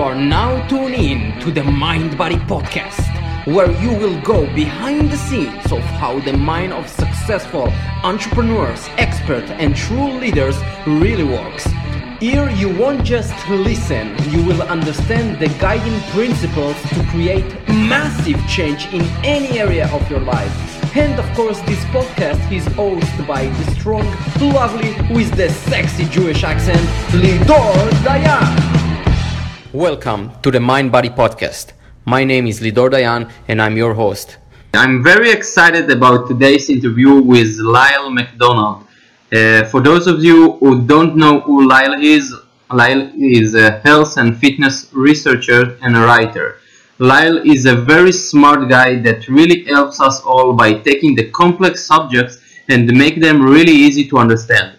You are now tuned in to the Mind Body Podcast, where you will go behind the scenes of how the mind of successful entrepreneurs, experts, and true leaders really works. Here, you won't just listen, you will understand the guiding principles to create massive change in any area of your life. And of course, this podcast is hosted by the strong, lovely, with the sexy Jewish accent, Lidor Dayan. Welcome to the Mind Body Podcast. My name is Lidor Dayan and I'm your host. I'm very excited about today's interview with Lyle McDonald. Uh, for those of you who don't know who Lyle is, Lyle is a health and fitness researcher and a writer. Lyle is a very smart guy that really helps us all by taking the complex subjects and make them really easy to understand.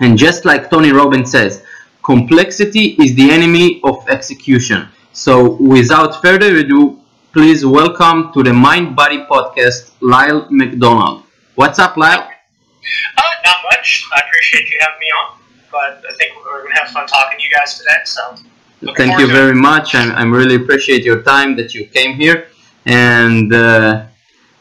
And just like Tony Robbins says, complexity is the enemy of execution. So without further ado, please welcome to the Mind Body Podcast, Lyle McDonald. What's up, Lyle? Uh, not much. I appreciate you having me on, but I think we're going to have fun talking to you guys today. So, thank you very much. I am really appreciate your time that you came here, and uh,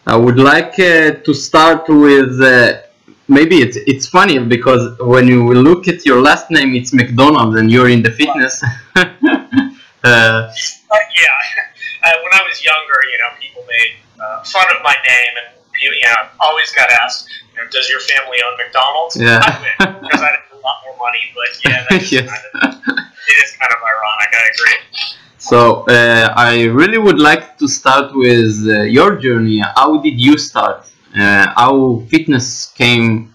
I would like uh, to start with uh, maybe it's it's funny because when you look at your last name, it's McDonald, and you're in the fitness. Uh, yeah, uh, when I was younger, you know, people made uh, fun of my name, and you know, always got asked, you know, "Does your family own McDonald's?" Yeah, I win because I had a lot more money. But yeah, that's yeah. Kind of, it is kind of ironic. I agree. So uh, I really would like to start with uh, your journey. How did you start? Uh, how fitness came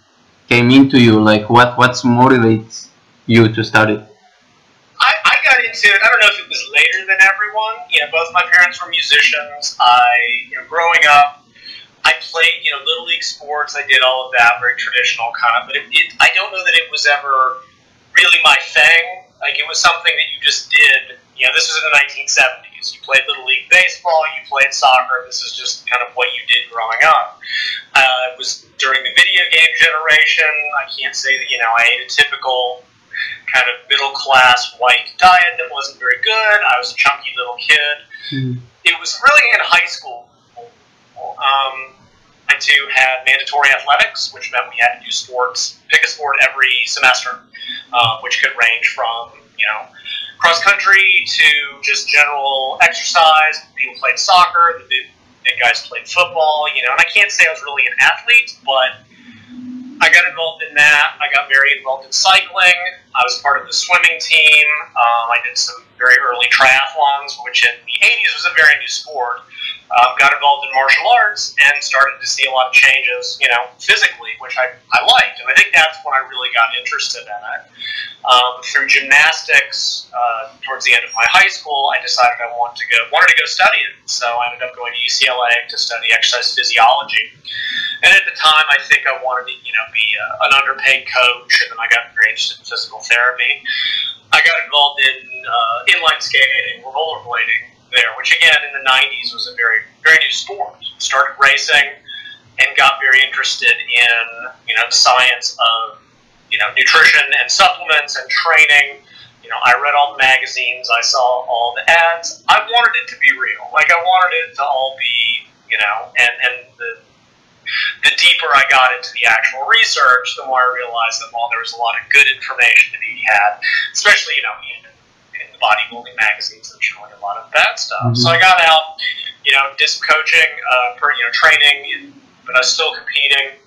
came into you? Like what what's motivates you to start it? I, I got into it. I don't know if it was later than everyone. You know, both my parents were musicians. I, you know, growing up, I played, you know, little league sports. I did all of that, very traditional kind of. But it, it, I don't know that it was ever really my thing. Like it was something that you just did. You know, this was in the 1970s. You played little league baseball. You played soccer. This is just kind of what you did growing up. Uh, it was during the video game generation. I can't say that you know I ate a typical kind of middle class white diet that wasn't very good. I was a chunky little kid. Mm. It was really in high school. Um, I too had mandatory athletics, which meant we had to do sports, pick a sport every semester, uh, which could range from you know cross country to just general exercise. People played soccer. The big, big guys played football. You know, and I can't say I was really an athlete, but I got involved in that. I got very involved in cycling. I was part of the swimming team. Um, I did some very early triathlons, which in the 80s was a very new sport. Um, got involved in martial arts and started to see a lot of changes, you know, physically, which I, I liked. And I think that's when I really got interested in it. Um, through gymnastics, uh, towards the end of my high school, I decided I wanted to go wanted to go study it. So I ended up going to UCLA to study exercise physiology. And at the time, I think I wanted to, you know, be a, an underpaid coach, and then I got very interested in physical therapy. I got involved in uh, inline skating, rollerblading there, which again in the '90s was a very, very new sport. Started racing, and got very interested in, you know, the science of, you know, nutrition and supplements and training. You know, I read all the magazines, I saw all the ads. I wanted it to be real. Like I wanted it to all be, you know, and and the the deeper I got into the actual research, the more I realized that while there was a lot of good information to be had, especially you know bodybuilding magazines that showing a lot of bad stuff. Mm-hmm. So I got out, you know, did some coaching, uh, per, you know, training, but I was still competing,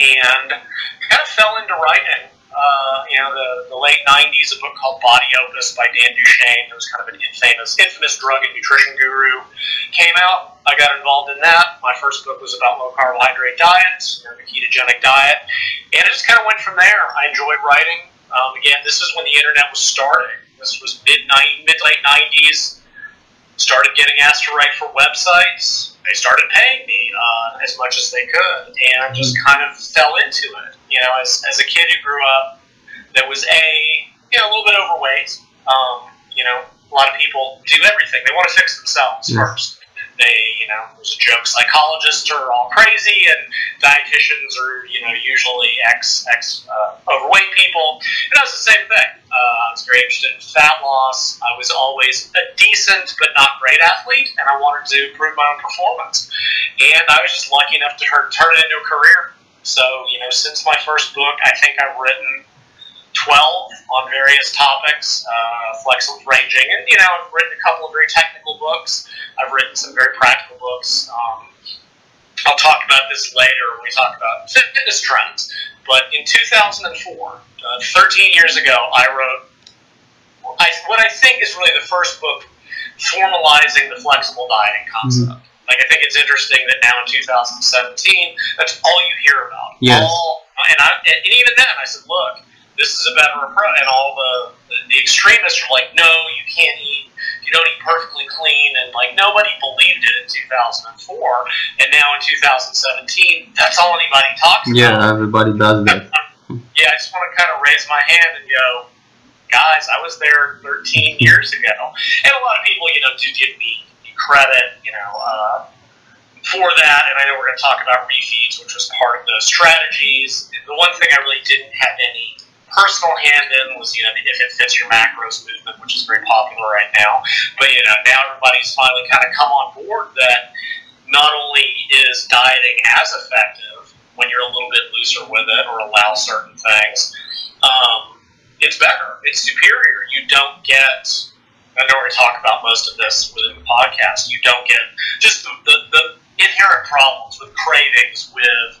and kind of fell into writing uh, you know, the, the late 90s, a book called Body Opus by Dan Duchaine, who was kind of an infamous, infamous drug and nutrition guru, came out. I got involved in that. My first book was about low carbohydrate diets, you know, the ketogenic diet, and it just kind of went from there. I enjoyed writing. Um, again, this is when the internet was starting. This was mid mid late 90s. Started getting asked to write for websites. They started paying me uh, as much as they could, and just kind of fell into it you know, as, as a kid who grew up that was a, you know, a little bit overweight, um, you know, a lot of people do everything. They want to fix themselves first. They, you know, there's a joke psychologists are all crazy and dietitians are, you know, usually ex ex uh, overweight people. And that was the same thing. Uh, I was very interested in fat loss. I was always a decent but not great athlete, and I wanted to improve my own performance. And I was just lucky enough to turn, turn it into a career. So, you know, since my first book, I think I've written 12 on various topics, uh, flexible ranging. And, you know, I've written a couple of very technical books. I've written some very practical books. Um, I'll talk about this later when we talk about fitness trends. But in 2004, uh, 13 years ago, I wrote I, what I think is really the first book formalizing the flexible dieting concept. Mm-hmm. Like, I think it's interesting that now in 2017, that's all you hear about. Yes. All, and, I, and even then, I said, look, this is a better approach. And all the, the, the extremists are like, no, you can't eat, you don't eat perfectly clean. And like, nobody believed it in 2004. And now in 2017, that's all anybody talks Yeah, about. Yeah, everybody does that. Yeah, I just want to kind of raise my hand and go, guys, I was there 13 years ago. And a lot of people, you know, do give me credit, you know, uh, for that. And I know we're going to talk about refeeds, which was part of those strategies. The one thing I really didn't have any personal hand in was, you know, if it fits your macros movement, which is very popular right now. But, you know, now everybody's finally kind of come on board that not only is dieting as effective when you're a little bit looser with it or allow certain things, um, it's better. It's superior. You don't get. I know to talk about most of this within the podcast. You don't get just the, the, the inherent problems with cravings, with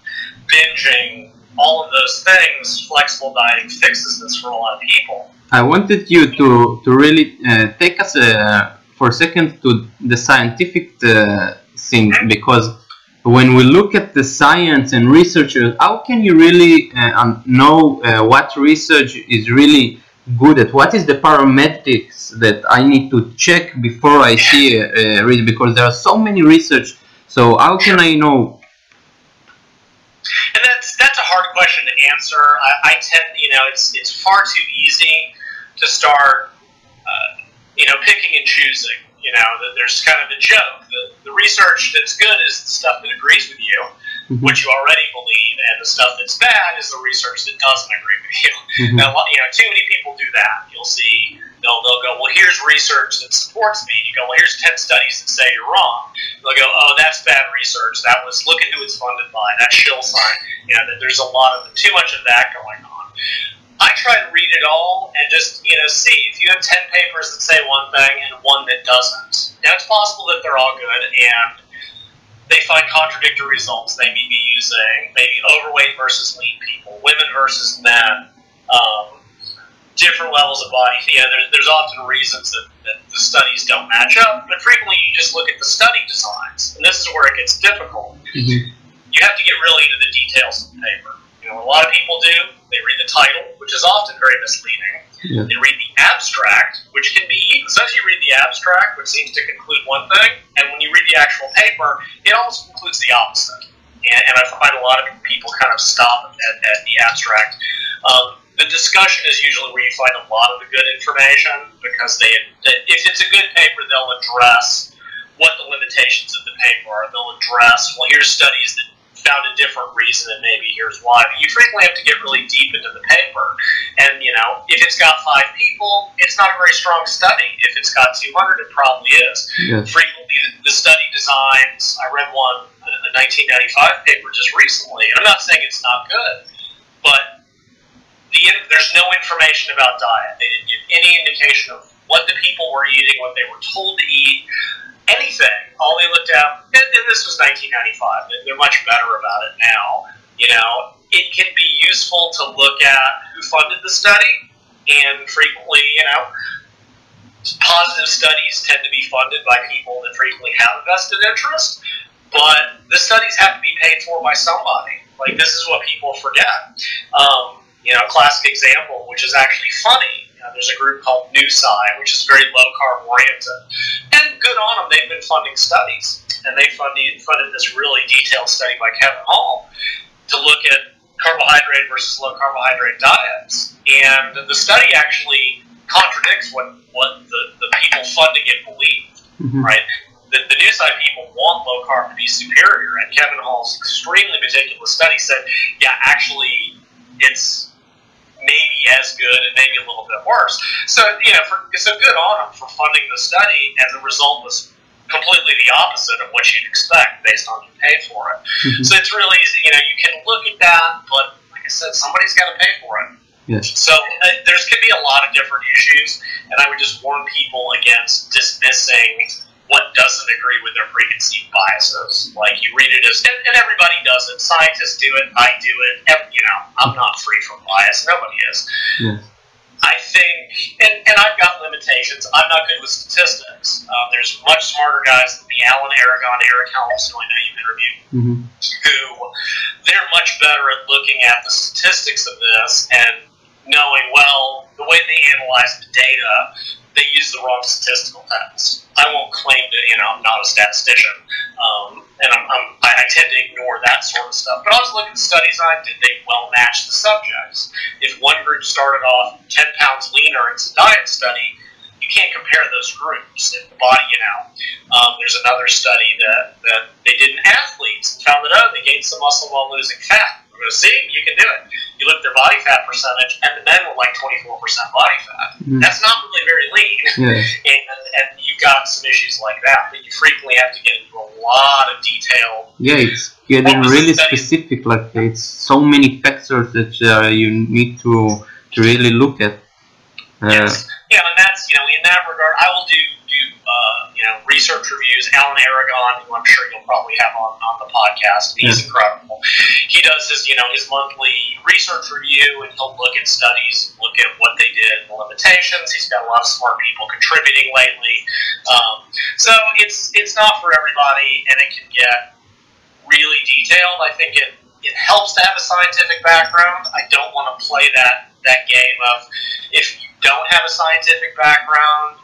binging, all of those things. Flexible dieting fixes this for a lot of people. I wanted you to, to really uh, take us uh, for a second to the scientific uh, thing because when we look at the science and researchers, how can you really uh, know uh, what research is really good at? What is the parametrics that I need to check before I see a, a research? Because there are so many research. So how can I know? And that's that's a hard question to answer. I, I tend, you know, it's it's far too easy to start, uh, you know, picking and choosing. You know, there's kind of a joke. The, the research that's good is the stuff that agrees with you, mm-hmm. which you already believe, and the stuff that's bad is the research that doesn't agree with you. Mm-hmm. Now, you know, too many people do that. You'll see they'll, they'll go, well, here's research that supports me. You go, well, here's 10 studies that say you're wrong. They'll go, oh, that's bad research. That was, look at who it's funded by. That's shill sign. You know, that there's a lot of, too much of that going on. I try to read it all and just, you know, see if you have 10 papers that say one thing and one that doesn't. Now, it's possible that they're all good and they find contradictory results. They may be using maybe overweight versus lean people, women versus men, um, different levels of body. Yeah, there, there's often reasons that, that the studies don't match up, but frequently you just look at the study designs, and this is where it gets difficult. Mm-hmm. You have to get really into the details of the paper. You know, a lot of people do. They read the title, which is often very misleading. Yeah. They read the abstract, which can be sometimes you read the abstract, which seems to conclude one thing, and when you read the actual paper, it almost concludes the opposite. And, and I find a lot of people kind of stop at, at the abstract. Um, the discussion is usually where you find a lot of the good information because they, if it's a good paper, they'll address what the limitations of the paper are. They'll address, well, here's studies that found a different reason, and maybe here's why. But you frequently have to get really deep into the paper. And, you know, if it's got five people, it's not a very strong study. If it's got 200, it probably is. Yes. Frequently, the study designs, I read one, uh, the 1995 paper just recently, and I'm not saying it's not good, but the, there's no information about diet. They didn't give any indication of what the people were eating, what they were told to eat anything. All they looked at, and, and this was 1995. They're much better about it now. You know, it can be useful to look at who funded the study, and frequently, you know, positive studies tend to be funded by people that frequently have vested interest. But the studies have to be paid for by somebody. Like this is what people forget. Um, you know, a classic example, which is actually funny uh, there's a group called NuSI, which is very low carb oriented. And good on them, they've been funding studies. And they funded, funded this really detailed study by Kevin Hall to look at carbohydrate versus low carbohydrate diets. And the study actually contradicts what, what the, the people funding it believed, mm-hmm. right? the, the NuSI people want low carb to be superior, and Kevin Hall's extremely meticulous study said, yeah, actually, it's maybe as good and maybe a little bit worse. So, you know, for, so good on him for funding the study, and the result was completely the opposite of what you'd expect based on who paid for it. Mhm. So it's really easy. You know, you can look at that, but like I said, somebody's got to pay for it. Yes. So uh, there's could be a lot of different issues, and I would just warn people against dismissing what doesn't agree with their preconceived biases. Like you read it as, and, and everybody does it. Scientists do it. I do it. ev- You know, I'm not free from bias. Nobody is. Yes. I think, and, and I've got limitations. I'm not good with statistics. Uh, there's much smarter guys than me, Alan Aragon, Eric Helms, who I know you've interviewed, hmm who they're much better at looking at the statistics of this and knowing, well, the way they analyze the data, they use the wrong statistical test. I won't claim to, you know, I'm not a statistician, um, and I'm, I'm, I, tend to ignore that sort of stuff. But I was looking at studies on did they well match the subjects? If one group started off 10 pounds leaner, it's a diet study, you can't compare those groups. If the body, you know, um, there's another study that, that they did in athletes and found that, oh, they gained some muscle while losing fat. To see, you can do it. You look at their body fat percentage, and the men were like 24% body fat. Mhm. That's not really very lean. Yes. And, and you've got some issues like that, but you frequently have to get into a lot of detail. Yeah, it's getting What was the really specific. Like it's so many factors that uh, you need to to really look at. Uh, Yes. Know, and that's, you know, in that regard, I will do uh, you know, research reviews. Alan Aragon, who I'm sure you'll probably have on, on the podcast, he's Yeah. incredible. He does his, you know, his monthly research review, and he'll look at studies, look at what they did, the limitations. He's got a lot of smart people contributing lately. Um, so it's it's not for everybody, and it can get really detailed. I think it, it helps to have a scientific background. I don't want to play that, that game of if you don't have a scientific background,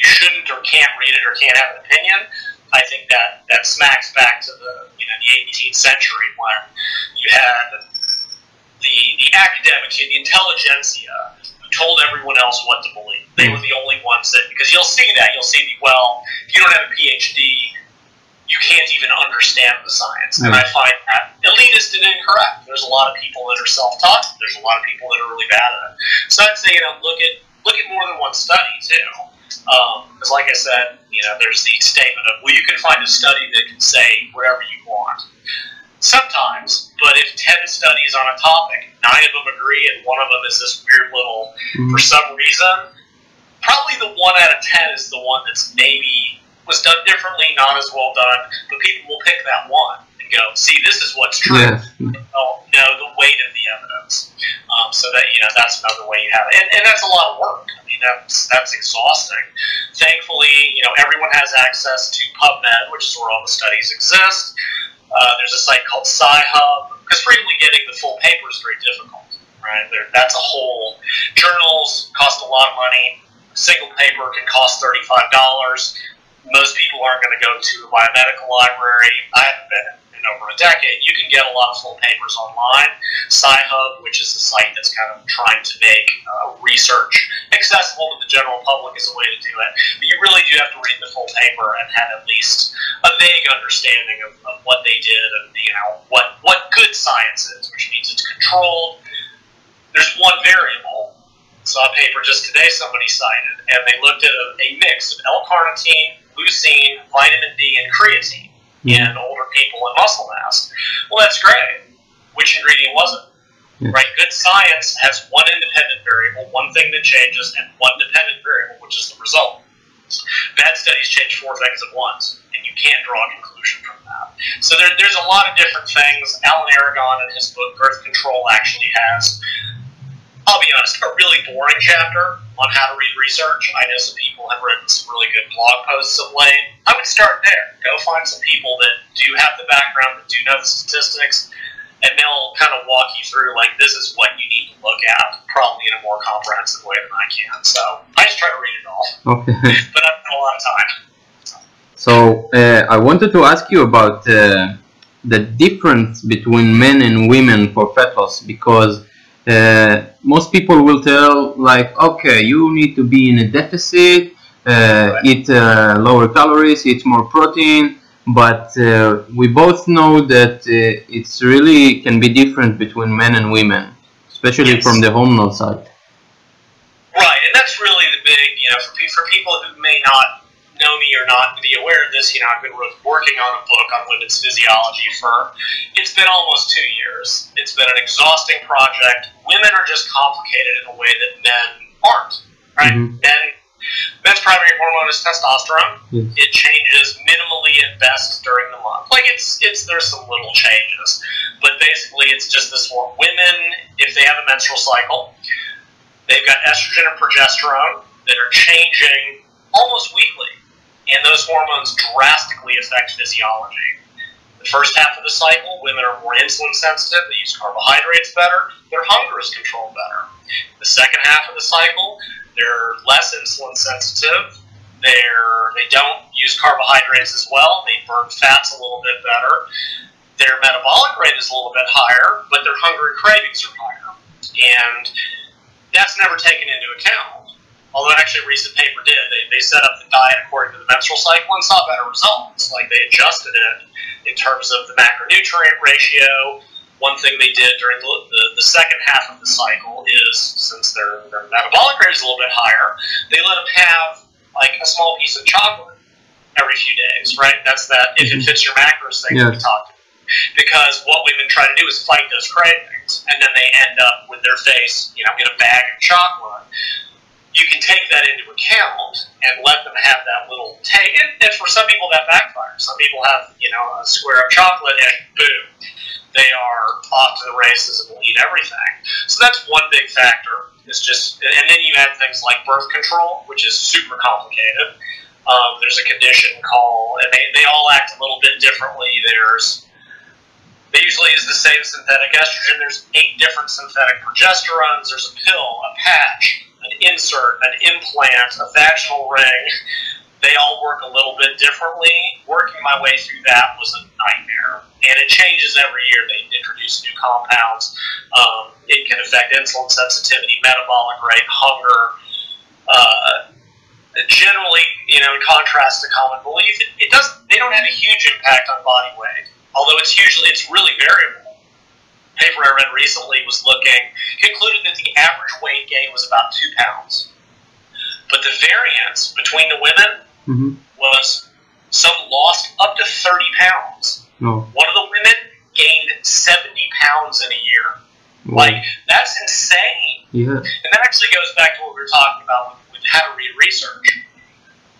you, shouldn't or can't read it or can't have an opinion. I think that, that smacks back to the you know the 18th century when you had the the academics, you had the intelligentsia who told everyone else what to believe. They were the only ones that because you'll see that you'll see the well if you don't have a PhD you can't even understand the science. And I mm. find that elitist and incorrect. There's a lot of people that are self-taught. There's a lot of people that are really bad at it. So I'd say, you know, look at look at more than one study too. Because, like I said, you know, there's the statement of, well, you can find a study that can say whatever you want. Sometimes, but if ten studies on a topic, nine of them agree, and one of them is this weird little, Mhm. for some reason, probably the one out of ten is the one that's maybe was done differently, not as well done, but people will pick that one and go, see, this is what's true. Yes. Oh, no, the weight of the evidence. Um, so that, you know, that's another way you have it. And, and that's a lot of work. That's, that's exhausting. Thankfully, you know, everyone has access to PubMed, which is where all the studies exist. Uh, there's a site called Sci-Hub, because frequently getting the full paper is very difficult, right? There, that's a whole, journals cost a lot of money. Single paper can cost $35 most people aren't going to go to a biomedical library. I haven't been over a decade. You can get a lot of full papers online. Sci-Hub, which is a site that's kind of trying to make uh, research accessible to the general public, is a way to do it. But you really do have to read the full paper and have at least a vague understanding of, of what they did and you know what what good science is, which means it's controlled. There's one variable saw a paper just today somebody cited, and they looked at a, a mix of L-carnitine, leucine, vitamin D, and creatine in older people and muscle mass. Well, that's great. Which ingredient was it? Yeah. Right? Good science has one independent variable, one thing that changes, and one dependent variable, which is the result. Bad studies change four things at once, and you can't draw a conclusion from that. So there, there's a lot of different things. Alan Aragon in his book Girth Control actually has I'll be honest, a really boring chapter on how to read research. I know some people have written some really good blog posts of late. I would start there. Go find some people that do have the background, that do know the statistics, and they'll kind of walk you through, like, this is what you need to look at, probably in a more comprehensive way than I can. So I just try to read it all, Okay. but I've got a lot of time. So uh, I wanted to ask you about uh, the difference between men and women for fat loss because uh, most people will tell like, okay, you need to be in a deficit. uh, eat uh, lower calories, eat more protein. But uh, we both know that uh, it's really can be different between men and women, especially Yes. from the hormonal side. Right, and that's really the big, you know, for, pe- for people who may not know me or not be aware of this, you know, I've been wo- working on a book on women's physiology for, it's been almost two years. It's been an exhausting project. Women are just complicated in a way that men aren't, right? Mhm. Men, men's primary hormone is testosterone. Yes. It changes minimally at best during the month. Like it's, it's, there's some little changes, but basically it's just this one. Women, if they have a menstrual cycle, They've got estrogen and progesterone that are changing almost weekly, and those hormones drastically affect physiology. The first half of the cycle, women are more insulin sensitive, they use carbohydrates better, their hunger is controlled better. The second half of the cycle, they're less insulin sensitive, they're, they don't use carbohydrates as well, they burn fats a little bit better. Their metabolic rate is a little bit higher, but their hunger and cravings are higher. And that's never taken into account. Although actually a recent paper did. They, they set up the diet according to the menstrual cycle and saw better results. Like they adjusted it in terms of the macronutrient ratio. One thing they did during the, the, the second half of the cycle is, since their, their metabolic rate is a little bit higher, they let them have like a small piece of chocolate every few days, right? That's that if it mm-hmm. fits your macros thing that we Yes. talked about. Because what women try to do is fight those cravings, and then they end up with their face, you know, in a bag of chocolate. You can take that into account and let them have that little take. And, and for some people, that backfires. Some people have, you know, a square of chocolate and boom, they are off to the races and will eat everything. So that's one big factor. It's just, and then you add things like birth control, which is super complicated. Um, there's a condition called, and they, they all act a little bit differently. There's they usually use the same synthetic estrogen. There's eight different synthetic progesterones. There's a pill, a patch, an insert, an implant, a vaginal ring. They all work a little bit differently. Working my way through that was a nightmare. And it changes every year. They introduce new compounds. Um, it can affect insulin sensitivity, metabolic rate, hunger. Uh, generally, you know, in contrast to common belief, it, it does. They don't have a huge impact on body weight although it's usually it's really variable. Paper I read recently was looking concluded that the average weight gain was about two pounds, but the variance between the women hmm was some lost up to thirty pounds. No. One of the women gained seventy pounds in a year. Wow. Like that's insane. yeah. And that actually goes back to what we were talking about with, with how to read research.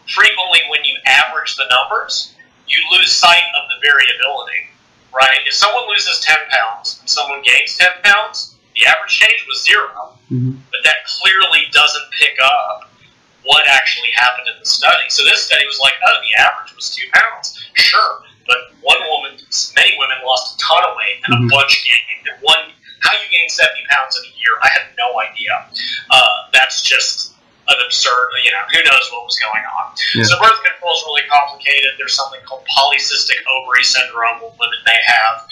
Frequently, when you average the numbers, you lose sight of the variability, right? If someone loses 10 pounds and someone gains 10 pounds, the average change was zero. hmm But that clearly doesn't pick up what actually happened in the study. So this study was like, oh, the average was two pounds. Sure. But one woman, many women lost a ton of weight and Mhm. a bunch gained. And one, how you gain 70 pounds in a year, I have no idea. Uh, that's just an absurd, you know, who knows what was going on. Yeah. So birth control is really complicated. There's something called polycystic ovary syndrome women may have.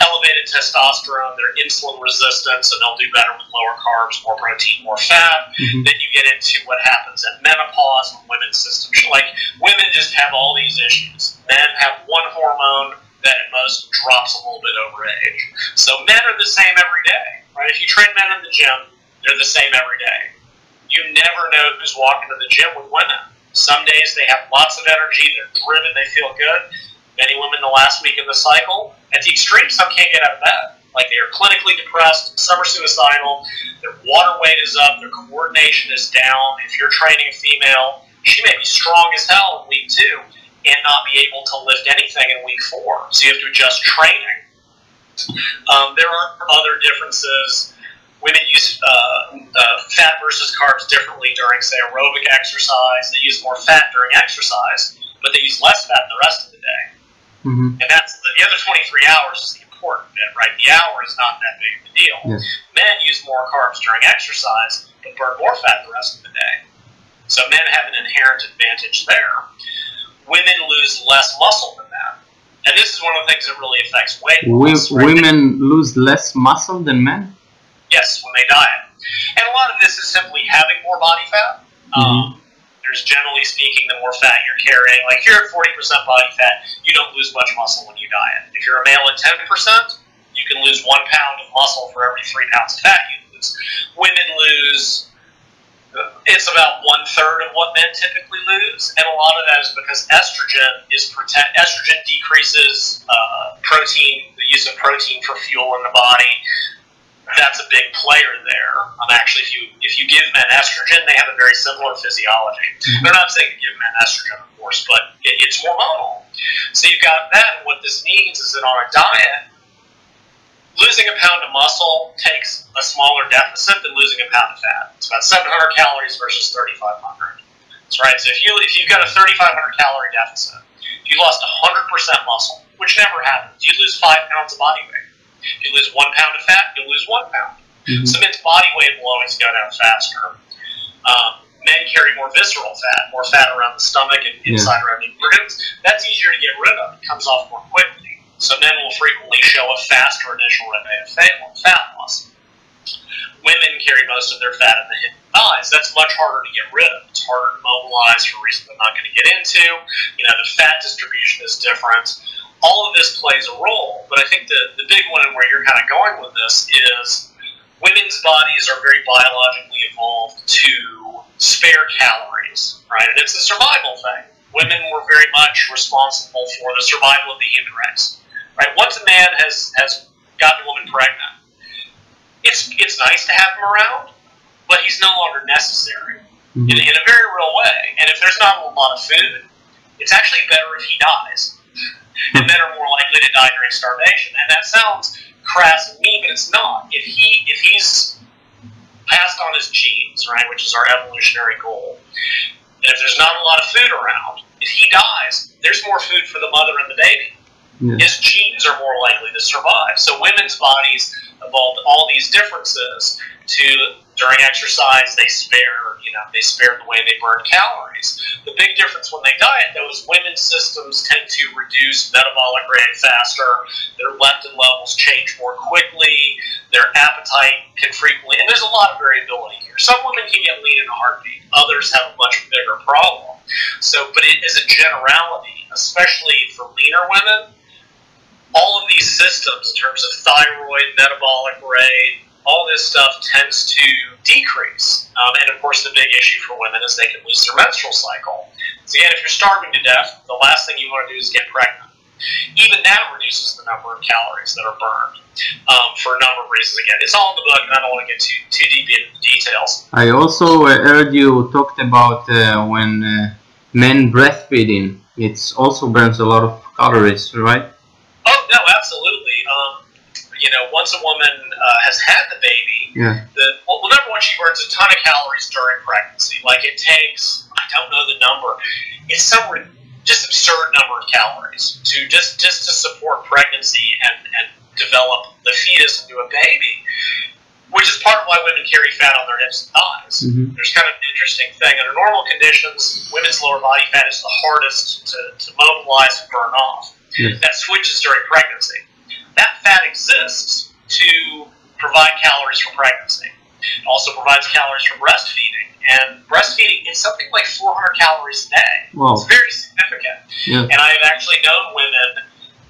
Elevated testosterone, they're insulin resistant, so they'll do better with lower carbs, more protein, more fat. Mhm. Then you get into what happens at menopause when women's systems. Like women just have all these issues. Men have one hormone that at most drops a little bit over age. So men are the same every day, right? If you train men in the gym, they're the same every day. You never know who's walking to the gym with women. Some days they have lots of energy, they're driven, they feel good. Many women the last week of the cycle, at the extreme, some can't get out of bed. Like they are clinically depressed, some are suicidal, their water weight is up, their coordination is down. If you're training a female, she may be strong as hell in week two and not be able to lift anything in week four. So you have to adjust training. Um, there are other differences. Women use uh, uh, fat versus carbs differently during, say, aerobic exercise. They use more fat during exercise, but they use less fat the rest of the day. hmm And that's the, the other 23 hours is the important bit, right? The hour is not that big of a deal. Yes. Men use more carbs during exercise, but burn more fat the rest of the day. So men have an inherent advantage there. Women lose less muscle than that. And this is one of the things that really affects weight loss. right? women lose less muscle than men. Yes, when they diet. And a lot of this is simply having more body fat. Um, Mm-hmm. factors. Generally speaking, the more fat you're carrying, like if you're at 40% body fat, you don't lose much muscle when you diet. If you're a male at 10%, you can lose one pound of muscle for every three pounds of fat you lose. Women lose it's about one third of what men typically lose, and a lot of that is because estrogen is protect. Estrogen decreases uh, protein, the use of protein for fuel in the body. That's a big player there. Um, actually, if you if you give men estrogen, they have a very similar physiology. Mm-hmm. They're not saying give men estrogen, of course, but it, it's hormonal. So you've got that. What this means is that on a diet, losing a pound of muscle takes a smaller deficit than losing a pound of fat. It's about 700 calories versus 3,500. That's right. So if you if you've got a 3,500 calorie deficit, if you lost 100% muscle, which never happens, you lose five pounds of body weight. If you lose one pound of fat, you'll lose one pound. Mm-hmm. So men's body weight will always go down faster. Um, men carry more visceral fat, more fat around the stomach and inside yeah. around the organs. That's easier to get rid of. It comes off more quickly. So men will frequently show a faster initial rate of fat loss. Women carry most of their fat in the hip and thighs. That's much harder to get rid of. It's harder to mobilize for reasons I'm not going to get into. You know, the fat distribution is different. All of this plays a role, but I think the, the big one and where you're kind of going with this is women's bodies are very biologically evolved to spare calories, right? And it's a survival thing. Women were very much responsible for the survival of the human race. Right? Once a man has has gotten a woman pregnant, it's it's nice to have him around, but he's no longer necessary mm-hmm. in, in a very real way. And if there's not a lot of food, it's actually better if he dies. And men are more likely to die during starvation. And that sounds crass and mean, but it's not. If he if he's passed on his genes, right, which is our evolutionary goal, and if there's not a lot of food around, if he dies, there's more food for the mother and the baby yeah. his genes are more likely to survive. So women's bodies evolved all these differences to during exercise they spare you know they spare the way they burn calories. The big difference when they diet though is women's systems tend to reduce metabolic rate faster. Their leptin levels change more quickly. Their appetite can frequently and there's a lot of variability here. Some women can get lean in a heartbeat. Others have a much bigger problem. So, but it is a generality, especially for leaner women all of these systems in terms of thyroid, metabolic rate, all this stuff tends to decrease. Um, and of course, the big issue for women is they can lose their menstrual cycle. So again, if you're starving to death, the last thing you want to do is get pregnant. Even that reduces the number of calories that are burned um, for a number of reasons. Again, it's all in the book, and I don't want to get too too deep into the details. I also uh, heard you talked about uh, when uh, men breastfeeding. It also burns a lot of calories, right? Oh no, absolutely. Um, you know, once a woman uh, has had the baby, yeah. the well, number one, she burns a ton of calories during pregnancy. Like it takes, I don't know the number, it's somewhere just absurd number of calories to just just to support pregnancy and and develop the fetus into a baby. Which is part of why women carry fat on their hips and thighs. Mm-hmm. There's kind of an interesting thing. Under normal conditions, women's lower body fat is the hardest to, to mobilize and burn off that switches during pregnancy. That fat exists to provide calories for pregnancy. It also provides calories for breastfeeding. And breastfeeding is something like 400 calories a day. Wow. It's very significant. Yeah. And I have actually known women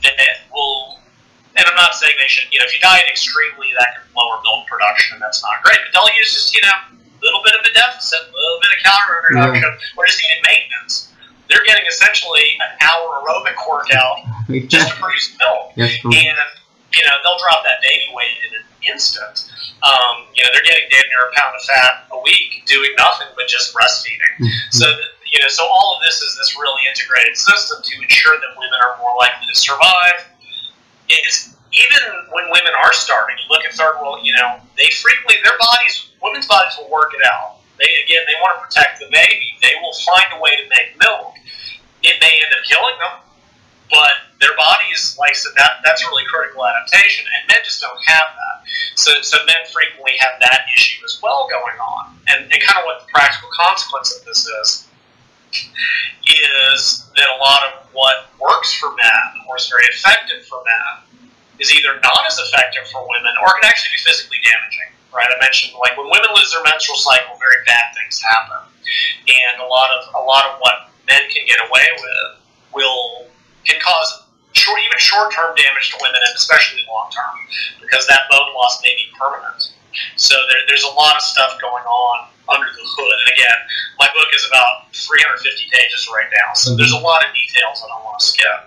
that will, and I'm not saying they should, you know, if you diet extremely, that can lower milk production, and that's not great. But they'll use just, you know, a little bit of a deficit, a little bit of calorie reduction, yeah. or just eating maintenance they're getting essentially an hour aerobic workout just to produce milk. cool. And you know they'll drop that baby weight in an instant. Um, you know they're getting damn near a pound of fat a week doing nothing but just breastfeeding. Mm-hmm. so you know so all of this is this really integrated system to ensure that women are more likely to survive. It's even when women are starving, you look at third world, you know, they frequently, their bodies, women's bodies will work it out. They, again, they want to protect the baby. They will find a way to make milk it may end up killing them, but their bodies, like I said, that, that's really critical adaptation, and men just don't have that. So, so men frequently have that issue as well going on. And, and kind of what the practical consequence of this is, is that a lot of what works for men or is very effective for men is either not as effective for women or can actually be physically damaging. right? I mentioned like when women lose their menstrual cycle, very bad things happen, and a lot of a lot of what men can get away with will can cause short, even short term damage to women, and especially long term, because that bone loss may be permanent. So there, there's a lot of stuff going on under the hood. And again, my book is about 350 pages right now, so there's a lot of details I don't want to skip.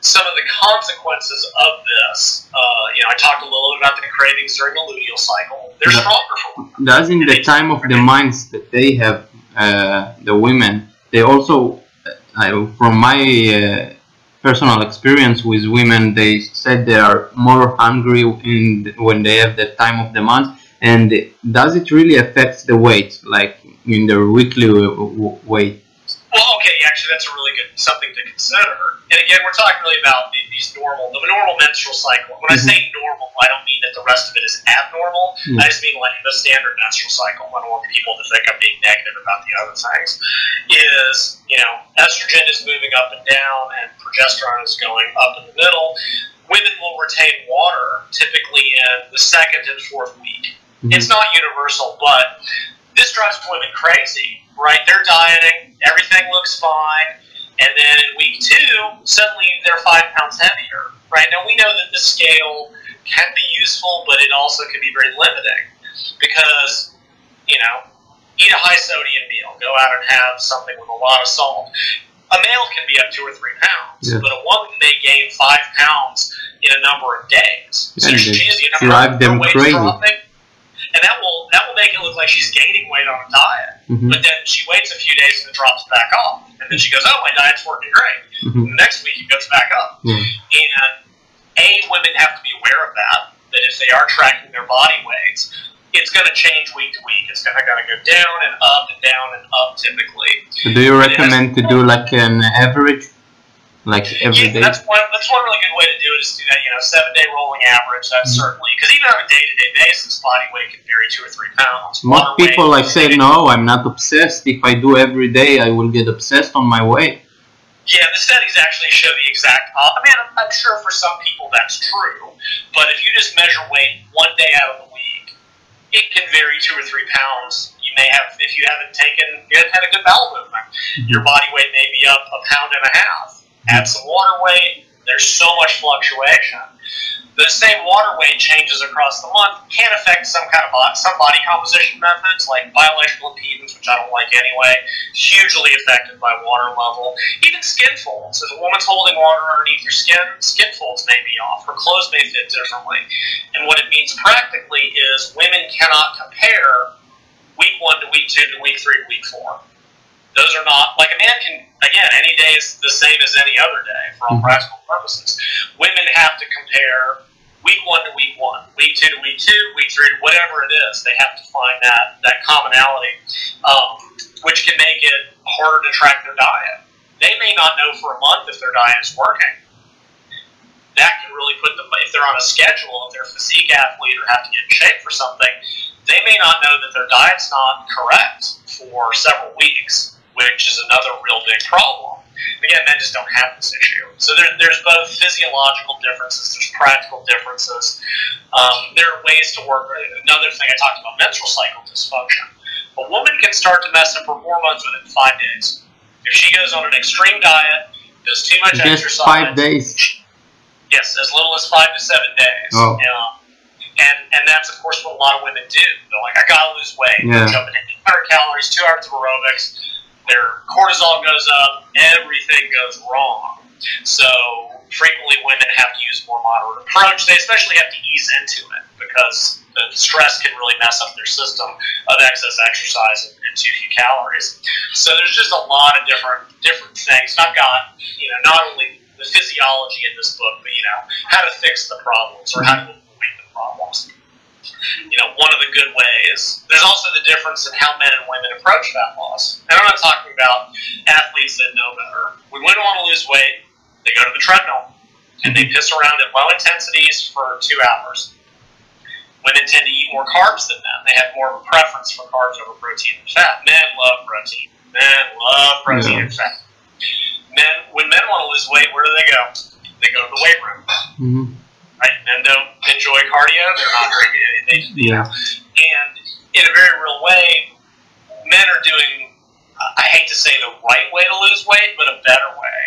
Some of the consequences of this, uh, you know, I talked a little bit about the cravings during the luteal cycle. They're Yeah. stronger for women. Does in the time of the minds that they have, uh, the women, they also, uh, from my uh, personal experience with women, they said they are more hungry in when they have the time of the month. And does it really affect the weight, like in their weekly weight? Well, okay, actually, that's a really good something to consider. And again, we're talking really about the, these normal, the normal menstrual cycle. When I say normal, I don't mean that the rest of it is abnormal. Yeah. I just mean like the standard menstrual cycle. I don't want people to think I'm being negative about the other things. Is you know, estrogen is moving up and down, and progesterone is going up in the middle. Women will retain water typically in the second and fourth week. Mhm. It's not universal, but this drives women crazy, right? They're dieting, everything looks fine, and then in week two, suddenly they're five pounds heavier, right? Now we know that the scale can be useful, but it also can be very limiting because, you know, eat a high sodium meal, go out and have something with a lot of salt. A male can be up two or three pounds, Yeah. but a woman may gain five pounds in a number of days. So you know, drive them weight's crazy. And that will that will make it look like she's gaining weight on a diet. Mhm. But then she waits a few days and it drops back off, and then she goes, "Oh, my diet's working great." Mhm. The next week it goes back up. Yeah. And a women have to be aware of that. That if they are tracking their body weights, it's going to change week to week. It's going to go down and up and down and up typically. So do you recommend to do like an average, like every Yeah, day? that's one. That's one really good way to do it. Is to do that. You know, seven day rolling average. That's Mhm. certainly because even on a day to day basis, body weight can vary two or three pounds. Most people like say, no, I'm not obsessed. If I do every day, I will get obsessed on my weight. Yeah, the studies actually show the exact. op- I mean, I'm, I'm sure for some people that's true, but if you just measure weight one day out of the week, it can vary two or three pounds. You may have, if you haven't taken, you haven't had a good bowel movement, your body weight may be up a pound and a half. Add some water weight. There's so much fluctuation. The same water weight changes across the month can affect some kind of body, some body composition methods like bioelectrical impedance, which I don't like anyway. Hugely affected by water level. Even skin folds. If a woman's holding water underneath her skin, skin folds may be off. Her clothes may fit differently. And what it means practically is women cannot compare week one to week two to week three to week four. Those are not like a man can again any day is the same as any other day for all Mhm. practical purposes. Women have to compare week one to week one, week two to week two, week three, whatever it is. They have to find that that commonality, um, which can make it harder to track their diet. They may not know for a month if their diet is working. That can really put them if they're on a schedule, if they're a physique athlete or have to get in shape for something, they may not know that their diet's not correct for several weeks, which is another real big problem. Again, men just don't have this issue. So there, there's both physiological differences, there's practical differences. Um, there are ways to work. Another thing I talked about menstrual cycle dysfunction. A woman can start to mess up her hormones within five days. If she goes on an extreme diet, does too much Just exercise, five days. Yes, as little as five to seven days. Oh. And and that's of course what a lot of women do. They're like, I gotta lose weight. Yeah. They're jumping 800 calories, two hours of aerobics. Their cortisol goes up. Everything goes wrong. So frequently, women have to use a more moderate approach. They especially have to ease into it because the stress can really mess up their system of excess exercise and, too few calories. So there's just a lot of different different things. And I've got you know not only the physiology in this book, but you know how to fix the problems or how to avoid the problems. You know, one of the good ways. There's also the difference in how men and women approach fat loss. And I'm not talking about athletes that know better. When women want to lose weight, they go to the treadmill and they piss around at low intensities for two hours. Women tend to eat more carbs than men. They have more of a preference for carbs over protein and fat. Men love protein. Men love protein Yeah. and fat. Men, when men want to lose weight, where do they go? They go to the weight room. hmm Right? Men don't enjoy cardio. They're not very good. They, you Yeah. know, a very real way, men are doing, I hate to say the right way to lose weight, but a better way.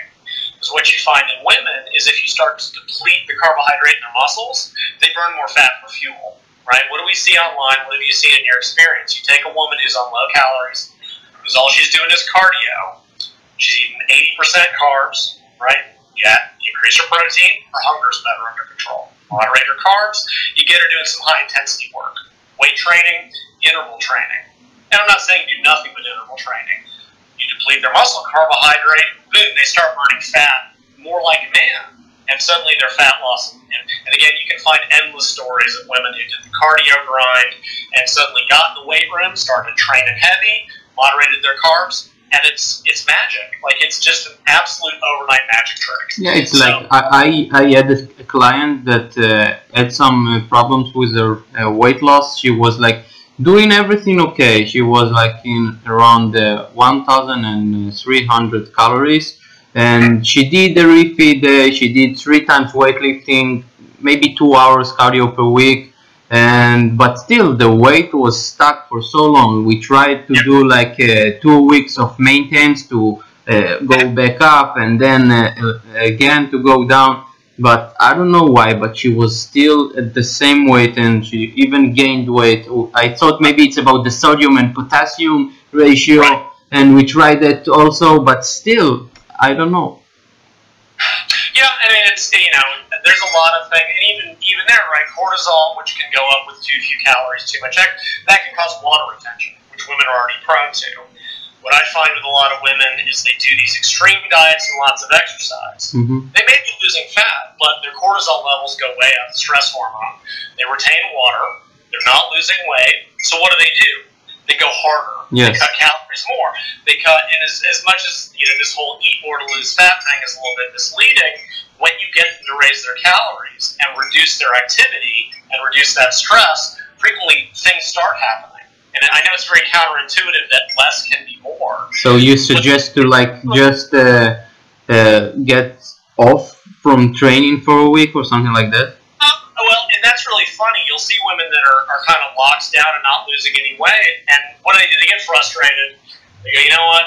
Because what you find in women is if you start to deplete the carbohydrate in their muscles, they burn more fat for fuel, right? What do we see online? What have you seen in your experience? You take a woman who's on low calories, who's all she's doing is cardio, she's eating 80% carbs, right? Yeah, you increase your protein, her hunger's better under control. Moderate your carbs, you get her doing some high intensity work. Weight training, interval training. And I'm not saying do nothing but interval training. You deplete their muscle, carbohydrate, boom, they start burning fat more like a man. And suddenly their fat loss. And, and again, you can find endless stories of women who did the cardio grind and suddenly got in the weight room, started training heavy, moderated their carbs, and it's it's magic. Like it's just an absolute overnight magic trick. Yeah, it's So- like I, I had a client that uh, had some uh, problems with her uh, weight loss. She was like doing everything okay. She was like in around uh, 1,300 calories, and she did the refeed. Uh, she did three times weightlifting, maybe two hours cardio per week, and but still the weight was stuck for so long. We tried to Yep. do like uh, two weeks of maintenance to uh, go back up and then uh, uh, again to go down. But I don't know why, but she was still at the same weight and she even gained weight. I thought maybe it's about the sodium and potassium ratio, Right. and we tried that also, but still, I don't know. Yeah, I mean it's you know there's a lot of things, and even even there, right? Cortisol, which can go up with too few calories, too much, that can cause water retention, which women are already prone to. What I find with a lot of women is they do these extreme diets and lots of exercise. hmm They may be losing fat, but their cortisol levels go way up, the stress hormone. They retain water. They're not losing weight. So what do they do? They go harder. Yes. They cut calories more. They cut, and as, as much as you know, this whole eat more to lose fat thing is a little bit misleading. When you get them to raise their calories and reduce their activity and reduce that stress, frequently things start happening. And I know it's very counterintuitive that less can be more. So you suggest to like just uh, uh, get off from training for a week or something like that? Uh, well, and that's really funny. You'll see women that are, are kind of locked down and not losing any weight, and what do they do? They get frustrated. They go, you know what?